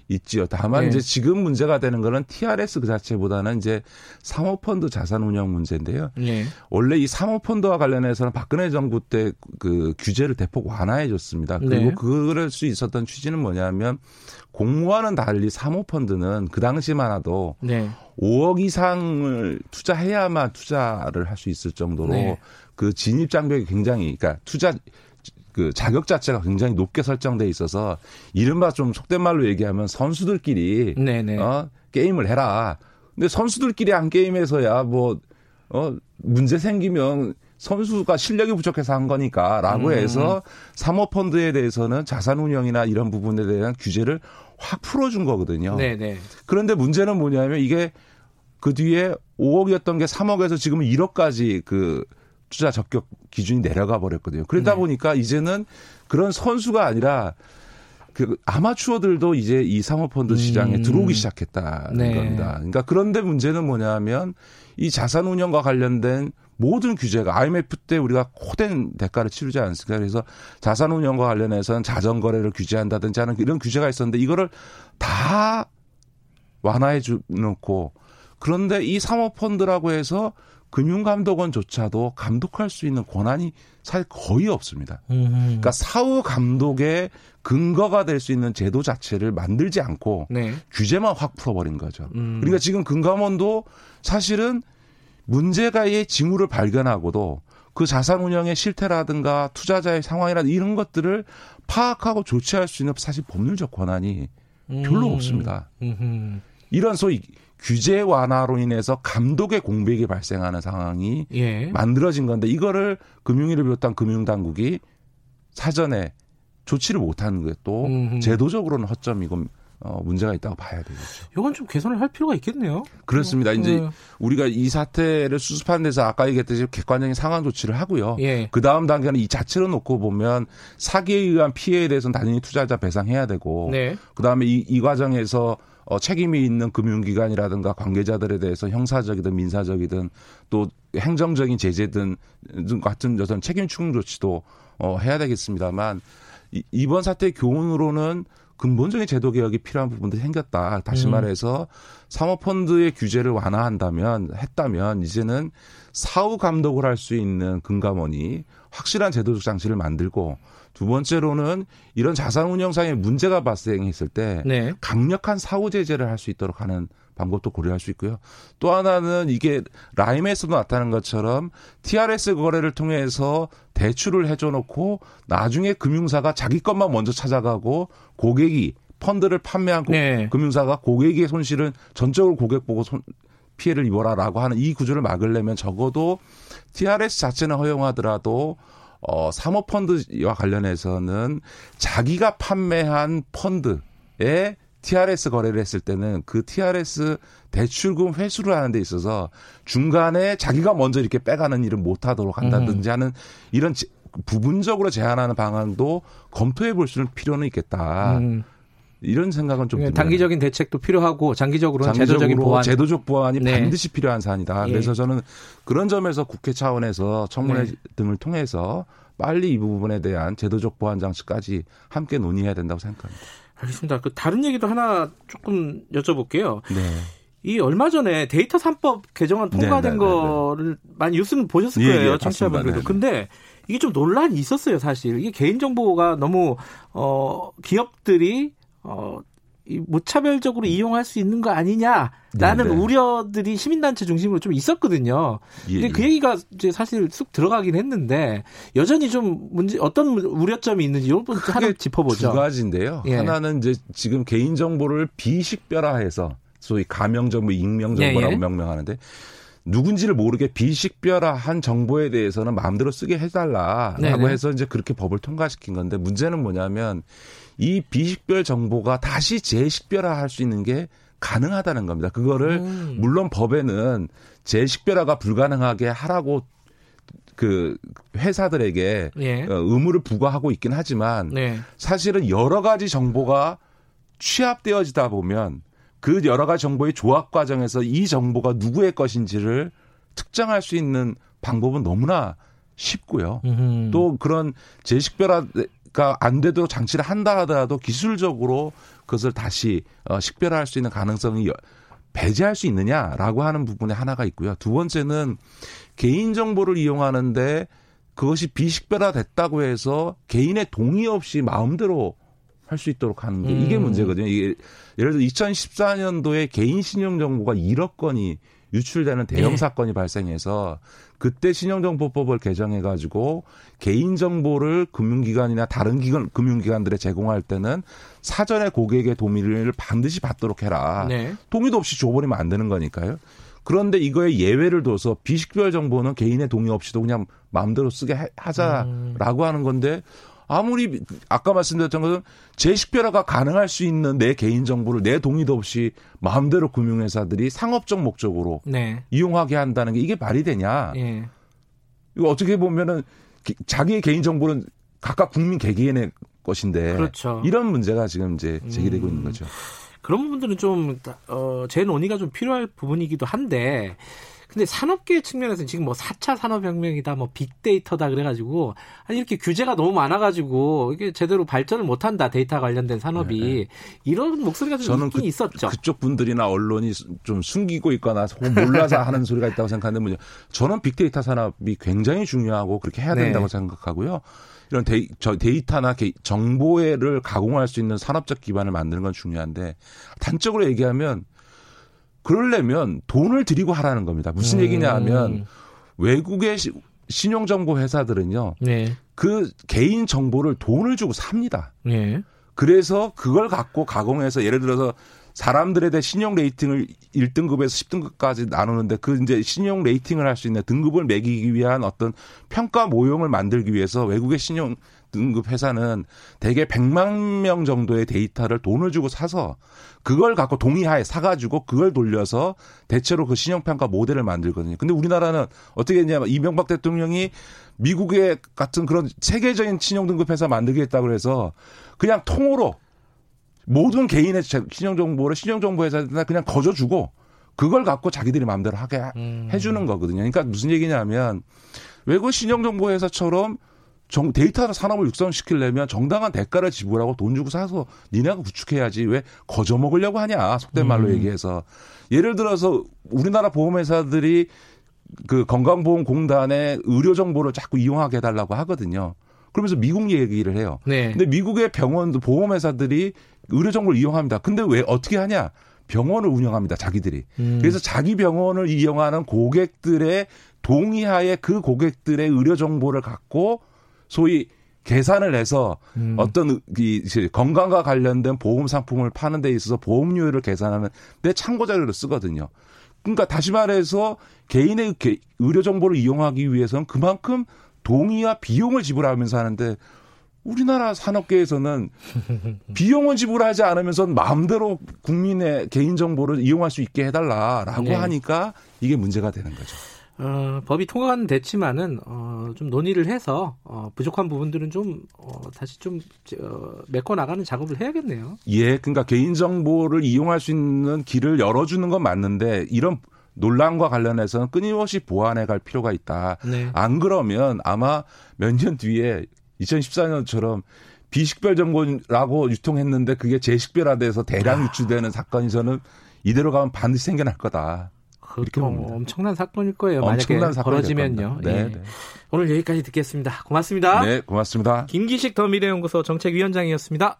있지요. 다만 예. 이제 지금 문제가 되는 거는 TRS 그 자체보다는 이제 사모펀드 자산 운영 문제인데요. 예. 원래 이 사모펀드와 관련해서는 박근혜 정부 때 그 규제를 대폭 완화해 줬습니다. 그리고 네. 그럴 수 있었던 취지는 뭐냐면 공무와는 달리 사모펀드는 그 당시만 해도 네. 5억 이상을 투자해야만 투자를 할 수 있을 정도로 네. 그 진입 장벽이 굉장히 그러니까 투자 그 자격 자체가 굉장히 높게 설정돼 있어서 이른바 좀 속된 말로 얘기하면 선수들끼리 네네. 어, 게임을 해라. 근데 선수들끼리 한 게임에서야 뭐, 어, 문제 생기면 선수가 실력이 부족해서 한 거니까 라고 음. 해서 사모펀드에 대해서는 자산운용이나 이런 부분에 대한 규제를 확 풀어준 거거든요. 네네. 그런데 문제는 뭐냐면 이게 그 뒤에 5억이었던 게 3억에서 지금은 1억까지 그 투자 적격 기준이 내려가 버렸거든요. 그러다 네. 보니까 이제는 그런 선수가 아니라 그 아마추어들도 이제 이 사모펀드 시장에 음. 들어오기 시작했다는 네. 겁니다. 그러니까 그런데 문제는 뭐냐면 이 자산 운영과 관련된 모든 규제가 IMF 때 우리가 코된 대가를 치르지 않습니까? 그래서 자산 운영과 관련해서는 자전 거래를 규제한다든지 하는 이런 규제가 있었는데 이거를 다 완화해 주 놓고 그런데 이 사모펀드라고 해서 금융감독원조차도 감독할 수 있는 권한이 사실 거의 없습니다. 음. 그러니까 사후 감독의 근거가 될 수 있는 제도 자체를 만들지 않고 네. 규제만 확 풀어버린 거죠. 음. 그러니까 지금 금감원도 사실은 문제가의 징후를 발견하고도 그 자산 운영의 실태라든가 투자자의 상황이라든가 이런 것들을 파악하고 조치할 수 있는 사실 법률적 권한이 별로 음. 없습니다. 음흠. 이런 소위 규제 완화로 인해서 감독의 공백이 발생하는 상황이 예. 만들어진 건데 이거를 금융위를 비롯한 금융당국이 사전에 조치를 못하는 게 또. 제도적으로는 허점이고 어, 문제가 있다고 봐야 되겠죠. 이건 좀 개선을 할 필요가 있겠네요. 그렇습니다. 이제 어. 우리가 이 사태를 수습하는 데서 아까 얘기했듯이 객관적인 상황 조치를 하고요. 예. 그 다음 단계는 이 자체로 놓고 보면 사기에 의한 피해에 대해서는 당연히 투자자 배상해야 되고 네. 그 다음에 이, 이 과정에서 어, 책임이 있는 금융기관이라든가 관계자들에 대해서 형사적이든 민사적이든 또 행정적인 제재든 등 같은 어떤 책임 추궁 조치도 어, 해야 되겠습니다만 이, 이번 사태의 교훈으로는 근본적인 제도 개혁이 필요한 부분들이 생겼다. 다시 음. 말해서 사모펀드의 규제를 완화한다면 했다면 이제는 사후 감독을 할 수 있는 금감원이 확실한 제도적 장치를 만들고 두 번째로는 이런 자산 운영상의 문제가 발생했을 때 네. 강력한 사후 제재를 할 수 있도록 하는 방법도 고려할 수 있고요. 또 하나는 이게 라임에서도 나타난 것처럼 TRS 거래를 통해서 대출을 해줘 놓고 나중에 금융사가 자기 것만 먼저 찾아가고 고객이 펀드를 판매한 고- 네. 금융사가 고객의 손실은 전적으로 고객 보고 손, 피해를 입어라라고 하는 이 구조를 막으려면 적어도 TRS 자체는 허용하더라도 어, 사모펀드와 관련해서는 자기가 판매한 펀드에 TRS 거래를 했을 때는 그 TRS 대출금 회수를 하는 데 있어서 중간에 자기가 먼저 이렇게 빼가는 일을 못 하도록 한다든지 하는 이런 제- 부분적으로 제한하는 방안도 검토해 볼 수는 필요는 있겠다. 음. 이런 생각은 좀 듭니다. 단기적인 대책도 필요하고 장기적으로는 제도적인 장기적으로 보완. 제도적 보완이 네. 반드시 필요한 사안이다. 예. 그래서 저는 그런 점에서 국회 차원에서 청문회 네. 등을 통해서 빨리 이 부분에 대한 제도적 보완 장치까지 함께 논의해야 된다고 생각합니다. 알겠습니다. 그 다른 얘기도 하나 조금 여쭤볼게요. 네. 이 얼마 전에 데이터 3법 개정안 통과된 네, 네, 네, 거를 많이 뉴스는 보셨을 예, 거예요, 예, 청취자분들도. 봤습니다. 근데 이게 좀 논란이 있었어요, 사실. 이게 개인정보가 너무 어 기업들이 어이 무차별적으로 이용할 수 있는 거 아니냐라는 네, 네. 우려들이 시민단체 중심으로 좀 있었거든요. 예, 근데 그 예. 얘기가 이제 사실 쑥 들어가긴 했는데 여전히 좀 문제 어떤 우려점이 있는지 부분 하나 짚어보죠. 두 가지인데요. 예. 하나는 이제 지금 개인 정보를 비식별화해서 소위 가명 정보, 익명 정보라고 예, 예. 명명하는데 누군지를 모르게 비식별화한 정보에 대해서는 마음대로 쓰게 해달라라고 네네. 해서 이제 그렇게 법을 통과시킨 건데 문제는 뭐냐면 이 비식별 정보가 다시 재식별화할 수 있는 게 가능하다는 겁니다. 그거를 음. 물론 법에는 재식별화가 불가능하게 하라고 그 회사들에게 예. 어, 의무를 부과하고 있긴 하지만 네. 사실은 여러 가지 정보가 취합되어지다 보면 그 여러 가지 정보의 조합 과정에서 이 정보가 누구의 것인지를 특정할 수 있는 방법은 너무나 쉽고요. 음흠. 또 그런 재식별화 가안 되도록 장치를 한다 하더라도 기술적으로 그것을 다시 어, 식별화할 수 있는 가능성이 여- 배제할 수 있느냐라고 하는 부분에 하나가 있고요. 두 번째는 개인 정보를 이용하는데 그것이 비식별화됐다고 해서 개인의 동의 없이 마음대로 할 수 있도록 하는 게 이게 음. 문제거든요. 이게 예를 들어 2014년도에 개인 신용 정보가 1억 건이 유출되는 대형 네. 사건이 발생해서 그때 신용정보법을 개정해 가지고 개인 정보를 금융기관이나 다른 기관 금융기관들에 제공할 때는 사전에 고객의 동의를 반드시 받도록 해라. 네. 동의도 없이 줘버리면 안 되는 거니까요. 그런데 이거에 예외를 둬서 비식별 정보는 개인의 동의 없이도 그냥 마음대로 쓰게 하- 하자라고 하는 건데 아무리 아까 말씀드렸던 것은 재식별화가 가능할 수 있는 내 개인 정보를 내 동의도 없이 마음대로 금융회사들이 상업적 목적으로 네. 이용하게 한다는 게 이게 말이 되냐? 예. 이거 어떻게 보면은 기- 자기의 개인 정보는 각각 국민 개개인의 것인데 그렇죠. 이런 문제가 지금 이제 제기되고 음. 있는 거죠. 그런 부분들은 좀, 어, 재 논의가 좀 필요할 부분이기도 한데, 근데 산업계 측면에서는 지금 뭐 4차 산업혁명이다, 뭐 빅데이터다 그래가지고, 아니, 이렇게 규제가 너무 많아가지고, 이게 제대로 발전을 못한다, 데이터 관련된 산업이. 이런 목소리가 좀 네, 저는 있긴 그, 있었죠. 그쪽 분들이나 언론이 좀 숨기고 있거나 몰라서 하는 소리가 있다고 생각하는데 뭐냐. 저는 빅데이터 산업이 굉장히 중요하고 그렇게 해야 네. 된다고 생각하고요. 이런 데이, 저 데이터나 게- 정보를 가공할 수 있는 산업적 기반을 만드는 건 중요한데 단적으로 얘기하면 그러려면 돈을 들이고 하라는 겁니다. 무슨 얘기냐 하면 음. 외국의 시- 신용정보 회사들은요. 네. 그 개인 정보를 돈을 주고 삽니다. 네. 그래서 그걸 갖고 가공해서 예를 들어서 사람들에 대해 신용 rating을 1등급에서 10등급까지 나누는데 그 이제 신용 rating을 할 수 있는 등급을 매기기 위한 어떤 평가 모형을 만들기 위해서 외국의 신용 등급 회사는 대개 100만 명 정도의 데이터를 돈을 주고 사서 그걸 갖고 동의하에 사가지고 그걸 돌려서 대체로 그 신용평가 모델을 만들거든요. 근데 우리나라는 어떻게 했냐면 이명박 대통령이 미국의 같은 그런 세계적인 신용등급 회사 만들겠다고 해서 그냥 통으로 모든 개인의 신용정보를 신용정보회사에다 그냥 거저주고 그걸 갖고 자기들이 마음대로 하게 음. 해주는 거거든요. 그러니까 무슨 얘기냐면 외국 신용정보회사처럼 정, 데이터 산업을 육성시키려면 정당한 대가를 지불하고 돈 주고 사서 니네가 구축해야지 왜 거저 먹으려고 하냐 속된 말로 음. 얘기해서 예를 들어서 우리나라 보험회사들이 그 건강보험공단의 의료 정보를 자꾸 이용하게 해달라고 하거든요. 그러면서 미국 얘기를 해요. 네. 근데 미국의 병원도 보험회사들이 의료 정보를 이용합니다. 근데 왜 어떻게 하냐? 병원을 운영합니다. 자기들이. 음. 그래서 자기 병원을 이용하는 고객들의 동의하에 그 고객들의 의료 정보를 갖고 소위 계산을 해서 음. 어떤 이 건강과 관련된 보험 상품을 파는 데 있어서 보험료를 계산하는 데 참고 자료를 쓰거든요. 그러니까 다시 말해서 개인의 개- 의료 정보를 이용하기 위해서는 그만큼 동의와 비용을 지불하면서 하는데 우리나라 산업계에서는 비용은 지불하지 않으면서 마음대로 국민의 개인 정보를 이용할 수 있게 해달라라고 네. 하니까 이게 문제가 되는 거죠. 어, 법이 통과는 됐지만은 어, 좀 논의를 해서 어, 부족한 부분들은 좀 어, 다시 좀 어, 메꿔 나가는 작업을 해야겠네요. 예, 그러니까 개인 정보를 이용할 수 있는 길을 열어주는 건 맞는데 이런 논란과 관련해서는 끊임없이 보완해 갈 필요가 있다. 네. 안 그러면 아마 몇 년 뒤에 2014년처럼 비식별 정보라고 유통했는데 그게 제식별화돼서 대량 아. 유출되는 사건이 저는 이대로 가면 반드시 생겨날 거다. 이렇게 그것도 봅니다. 엄청난 사건일 거예요. 만약에 엄청난 사건이 벌어지면요. 네, 예. 네. 오늘 여기까지 듣겠습니다. 고맙습니다. 네, 고맙습니다. 김기식 더 미래연구소 정책위원장이었습니다.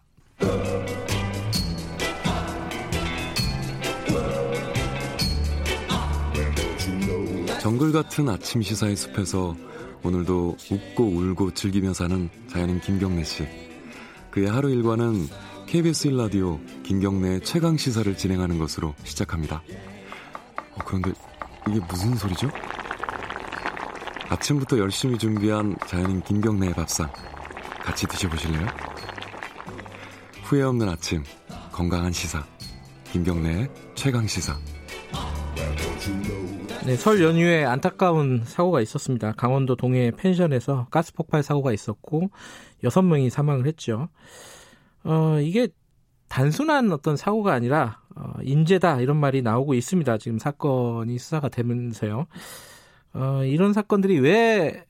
정글 같은 아침 시사의 숲에서 오늘도 웃고 울고 즐기며 사는 자연인 김경래 씨. 그의 하루 일과는 KBS 1라디오 김경래의 최강 시사를 진행하는 것으로 시작합니다. 어, 그런데 이게 무슨 소리죠? 아침부터 열심히 준비한 자연인 김경래의 밥상. 같이 드셔보실래요? 후회 없는 아침, 건강한 시사. 김경래의 최강 시사. 네, 설 연휴에 안타까운 사고가 있었습니다. 강원도 동해 펜션에서 가스 폭발 사고가 있었고 여섯 명이 사망을 했죠. 어, 이게 단순한 어떤 사고가 아니라 어, 인재다 이런 말이 나오고 있습니다. 지금 사건이 수사가 되면서요. 어, 이런 사건들이 왜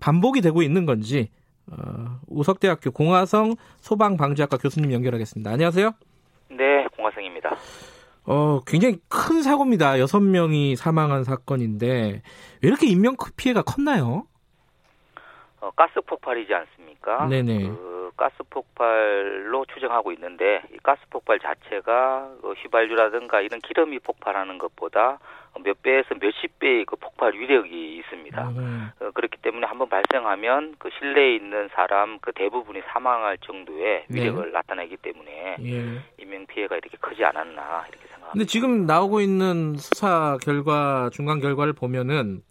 반복이 되고 있는 건지 어, 우석대학교 공화성 소방방지학과 교수님 연결하겠습니다. 안녕하세요. 네, 공화성입니다. 어, 굉장히 큰 사고입니다. 여섯 명이 사망한 사건인데 왜 이렇게 인명 피해가 컸나요? 어, 가스 폭발이지 않습니까? 네네. 그 가스 폭발로 추정하고 있는데 이 가스 폭발 자체가 그 휘발유라든가 이런 기름이 폭발하는 것보다 몇 배에서 몇십 배의 그 폭발 위력이 있습니다. 음, 어, 그렇기 때문에 한번 발생하면 그 실내에 있는 사람 그 대부분이 사망할 정도의 네. 위력을 나타내기 때문에 예. 인명 피해가 이렇게 크지 않았나 이렇게 생각합니다. 근데 지금 나오고 있는 수사 결과 중간 결과를 보면은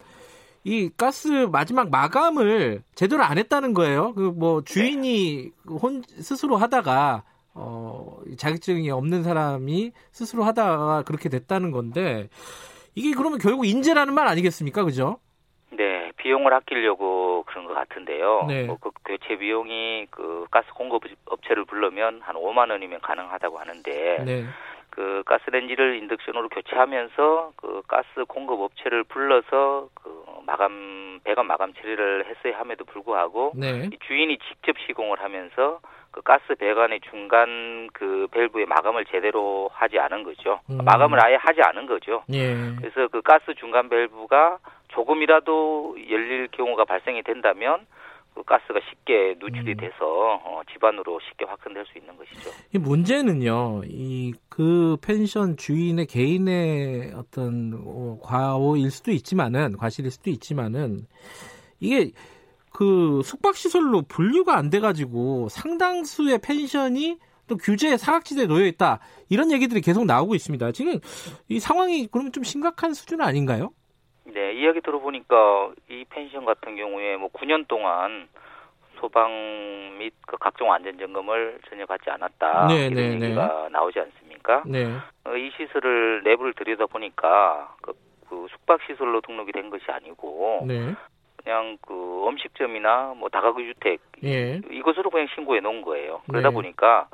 이 가스 마지막 마감을 제대로 안 했다는 거예요. 그 뭐 주인이 혼 스스로 하다가 어 자격증이 없는 사람이 스스로 하다가 그렇게 됐다는 건데 이게 그러면 결국 인재라는 말 아니겠습니까? 그죠? 네, 비용을 아끼려고 그런 것 같은데요. 네. 뭐 그 교체 비용이 그 가스 공급 업체를 부르면 한 5만 원이면 가능하다고 하는데 네. 그 가스렌지를 인덕션으로 교체하면서 그 가스 공급 업체를 불러서 그 마감 배관 마감 처리를 했어야 함에도 불구하고 네. 이 주인이 직접 시공을 하면서 그 가스 배관의 중간 그 밸브의 마감을 제대로 하지 않은 거죠. 음. 마감을 아예 하지 않은 거죠. 예. 그래서 그 가스 중간 밸브가 조금이라도 열릴 경우가 발생이 된다면 그 가스가 쉽게 누출이 돼서 어, 집안으로 쉽게 확산될 수 있는 것이죠. 이 문제는요, 이 그 펜션 주인의 개인의 어떤 어, 과오일 수도 있지만은 과실일 수도 있지만은 이게 그 숙박 시설로 분류가 안 돼 가지고 상당수의 펜션이 또 규제 사각지대에 놓여 있다 이런 얘기들이 계속 나오고 있습니다. 지금 이 상황이 그러면 좀 심각한 수준 아닌가요? 네, 이야기 들어보니까 이 펜션 같은 경우에 뭐 9년 동안 소방 및 그 각종 안전 점검을 전혀 받지 않았다 네, 이런 네, 얘기가 나오지 않습니까? 네. 어, 이 시설을 내부를 들여다 보니까 그, 그 숙박 시설로 등록이 된 것이 아니고 네. 그냥 그 음식점이나 뭐 다가구 주택 예. 이것으로 그냥 신고해 놓은 거예요. 그러다 네. 보니까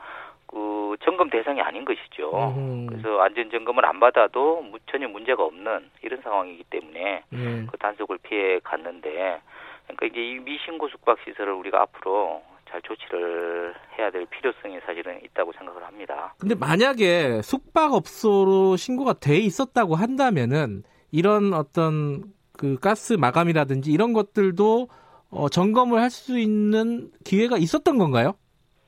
그 점검 대상이 아닌 것이죠. 음. 그래서 안전 점검을 안 받아도 무- 전혀 문제가 없는 이런 상황이기 때문에 예. 그 단속을 피해 갔는데 그러니까 이제 이 미신고 숙박 시설을 우리가 앞으로 잘 조치를 해야 될 필요성이 사실은 있다고 생각을 합니다. 근데 만약에 숙박업소로 신고가 돼 있었다고 한다면은 이런 어떤 그 가스 마감이라든지 이런 것들도 어, 점검을 할 수 있는 기회가 있었던 건가요?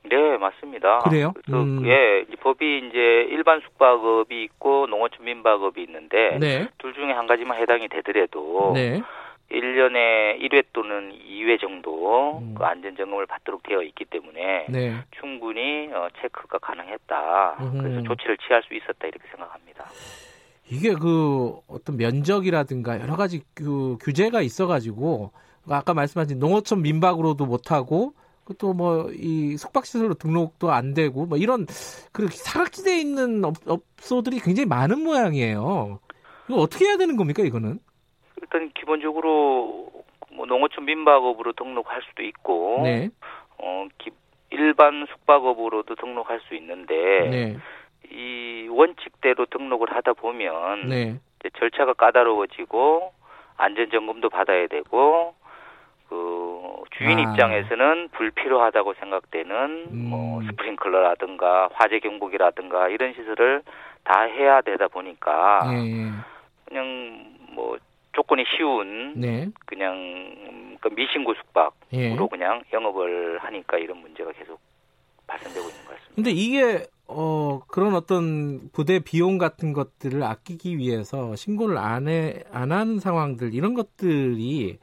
네, 맞습니다. 그래요? 그래서 음. 예, 이 법이 이제 일반 숙박업이 있고 농어촌 민박업이 있는데 네. 둘 중에 한 가지만 해당이 되더라도 네. 1년에 1회 또는 2회 정도 음. 그 안전 점검을 받도록 되어 있기 때문에 네. 충분히 어, 체크가 가능했다. 음흠. 그래서 조치를 취할 수 있었다 이렇게 생각합니다. 이게 그 어떤 면적이라든가 여러 가지 그 규제가 있어가지고 아까 말씀하신 농어촌 민박으로도 못하고 또 뭐 이 숙박시설로 등록도 안 되고 뭐 이런 그 사각지대에 있는 업, 업소들이 굉장히 많은 모양이에요. 이거 어떻게 해야 되는 겁니까 이거는? 일단 기본적으로 뭐 농어촌 민박업으로 등록할 수도 있고 네. 어, 기- 일반 숙박업으로도 등록할 수 있는데 네. 이 원칙대로 등록을 하다 보면 네. 이제 절차가 까다로워지고 안전 점검도 받아야 되고 그 주인 아. 입장에서는 불필요하다고 생각되는 음. 뭐 스프링클러라든가 화재 경보기라든가 이런 시설을 다 해야 되다 보니까 예, 그냥 뭐 조건이 쉬운 네. 그냥 음, 그 미신고 숙박으로 예. 그냥 영업을 하니까 이런 문제가 계속 발생되고 있는 것 같습니다. 근데 이게 어 그런 어떤 부대 비용 같은 것들을 아끼기 위해서 신고를 안 해 안 하는 상황들 이런 것들이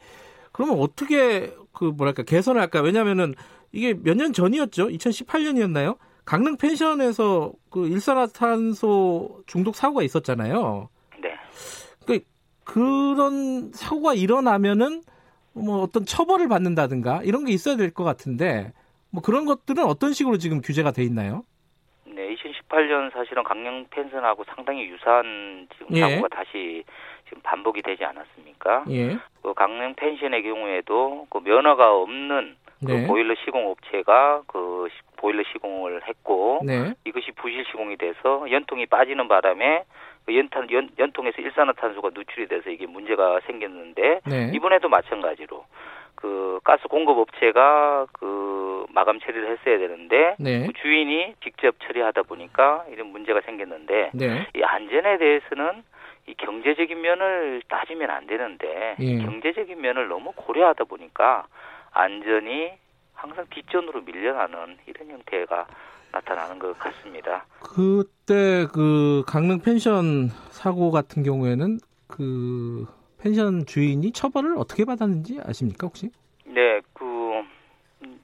그러면 어떻게 그 뭐랄까 개선을 할까? 왜냐면은 이게 몇 년 전이었죠. 2018년이었나요? 강릉 펜션에서 그 일산화탄소 중독 사고가 있었잖아요. 네. 그 그런 사고가 일어나면은 뭐 어떤 처벌을 받는다든가 이런 게 있어야 될 것 같은데 뭐 그런 것들은 어떤 식으로 지금 규제가 돼 있나요? 네, 2018년 사실은 강릉 펜션하고 상당히 유사한 지금 예. 사고가 다시 지금 반복이 되지 않았습니까? 예. 그 강릉 펜션의 경우에도 그 면허가 없는 그 네. 보일러 시공 업체가 그 시- 보일러 시공을 했고 네. 이것이 부실 시공이 돼서 연통이 빠지는 바람에 그 연탄 연, 연통에서 일산화탄소가 누출이 돼서 이게 문제가 생겼는데 네. 이번에도 마찬가지로 그 가스 공급 업체가 그 마감 처리를 했어야 되는데 네. 그 주인이 직접 처리하다 보니까 이런 문제가 생겼는데 네. 이 안전에 대해서는 이 경제적인 면을 따지면 안 되는데 예. 경제적인 면을 너무 고려하다 보니까 안전이 항상 뒷전으로 밀려나는 이런 형태가 나타나는 것 같습니다. 그때 그 강릉 펜션 사고 같은 경우에는 그 펜션 주인이 처벌을 어떻게 받았는지 아십니까 혹시? 네, 그 음,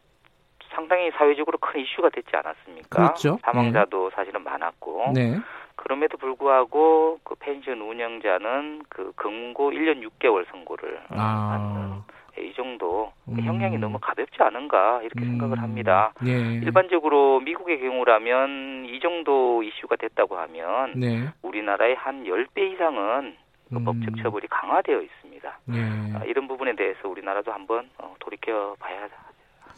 상당히 사회적으로 큰 이슈가 됐지 않았습니까? 그렇죠. 사망자도 사실은 많았고 네. 그럼에도 불구하고 그 펜션 운영자는 그 금고 1년 6개월 선고를 아. 이 정도 그 음. 형량이 너무 가볍지 않은가 이렇게 생각을 합니다. 예. 일반적으로 미국의 경우라면 이 정도 이슈가 됐다고 하면 네. 우리나라의 한 10배 이상은 그 음. 법적 처벌이 강화되어 있습니다. 예. 아, 이런 부분에 대해서 우리나라도 한번 어, 돌이켜 봐야 할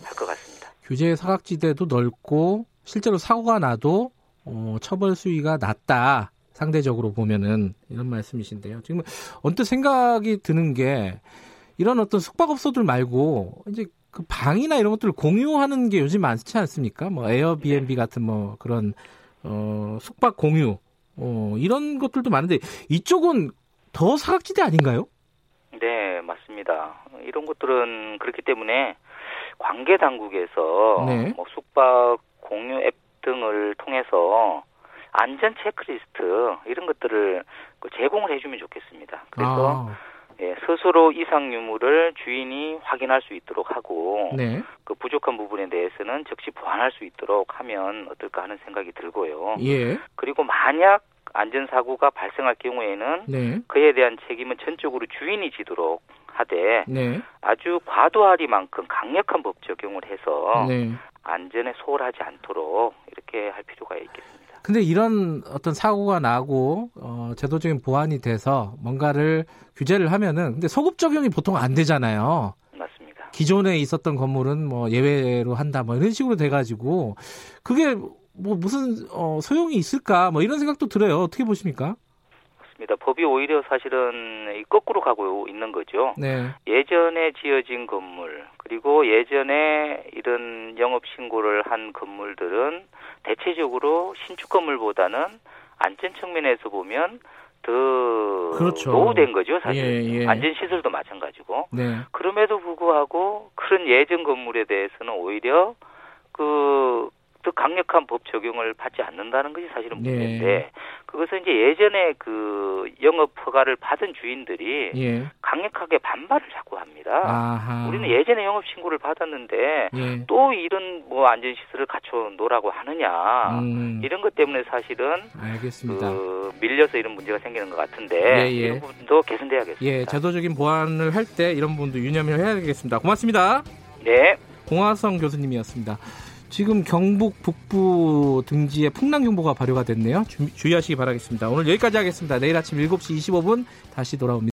것 같습니다. 규제 사각지대도 넓고 실제로 사고가 나도 어, 처벌 수위가 낮다. 상대적으로 보면은 이런 말씀이신데요. 지금 언뜻 생각이 드는 게 이런 어떤 숙박업소들 말고 이제 그 방이나 이런 것들을 공유하는 게 요즘 많지 않습니까? 뭐 에어비앤비 같은 뭐 그런 어 숙박 공유 어 이런 것들도 많은데 이쪽은 더 사각지대 아닌가요? 네, 맞습니다. 이런 것들은 그렇기 때문에 관계 당국에서 네. 뭐 숙박 공유 앱 등을 통해서 안전 체크리스트 이런 것들을 그 제공을 해주면 좋겠습니다. 그래서 아, 예, 스스로 이상 유무를 주인이 확인할 수 있도록 하고 네. 그 부족한 부분에 대해서는 즉시 보완할 수 있도록 하면 어떨까 하는 생각이 들고요. 예. 그리고 만약 안전사고가 발생할 경우에는 네. 그에 대한 책임은 전적으로 주인이 지도록 하되 네. 아주 과도하리만큼 강력한 법 적용을 해서 네. 안전에 소홀하지 않도록 이렇게 할 필요가 있겠습니다. 근데 이런 어떤 사고가 나고 어, 제도적인 보완이 돼서 뭔가를 규제를 하면은 근데 소급 적용이 보통 안 되잖아요. 맞습니다. 기존에 있었던 건물은 뭐 예외로 한다 뭐 이런 식으로 돼가지고 그게 뭐 무슨 어, 소용이 있을까 뭐 이런 생각도 들어요. 어떻게 보십니까? 맞습니다. 법이 오히려 사실은 이 거꾸로 가고 있는 거죠. 네. 예전에 지어진 건물 그리고 예전에 이런 영업 신고를 한 건물들은 대체적으로 신축 건물보다는 안전 측면에서 보면 더 그렇죠. 노후된 거죠, 사실. 예, 예. 안전 시설도 마찬가지고. 네. 그럼에도 불구하고 그런 예전 건물에 대해서는 오히려 그 더 강력한 법 적용을 받지 않는다는 것이 사실은 네. 문제인데 그것은 이제 예전에 그 영업 허가를 받은 주인들이 예. 강력하게 반발을 자꾸 합니다. 아하. 우리는 예전에 영업 신고를 받았는데 예. 또 이런 뭐 안전 시설을 갖춰 놓으라고 하느냐 음, 이런 것 때문에 사실은 알겠습니다. 그 밀려서 이런 문제가 생기는 것 같은데 예, 예. 이런 부분도 개선돼야겠습니다. 예, 제도적인 보완을 할 때 이런 부분도 유념을 해야 되겠습니다. 고맙습니다. 네. 공화성 교수님이었습니다. 지금 경북 북부 등지에 풍랑경보가 발효가 됐네요. 주, 주의하시기 바라겠습니다. 오늘 여기까지 하겠습니다. 내일 아침 7시 25분 다시 돌아옵니다.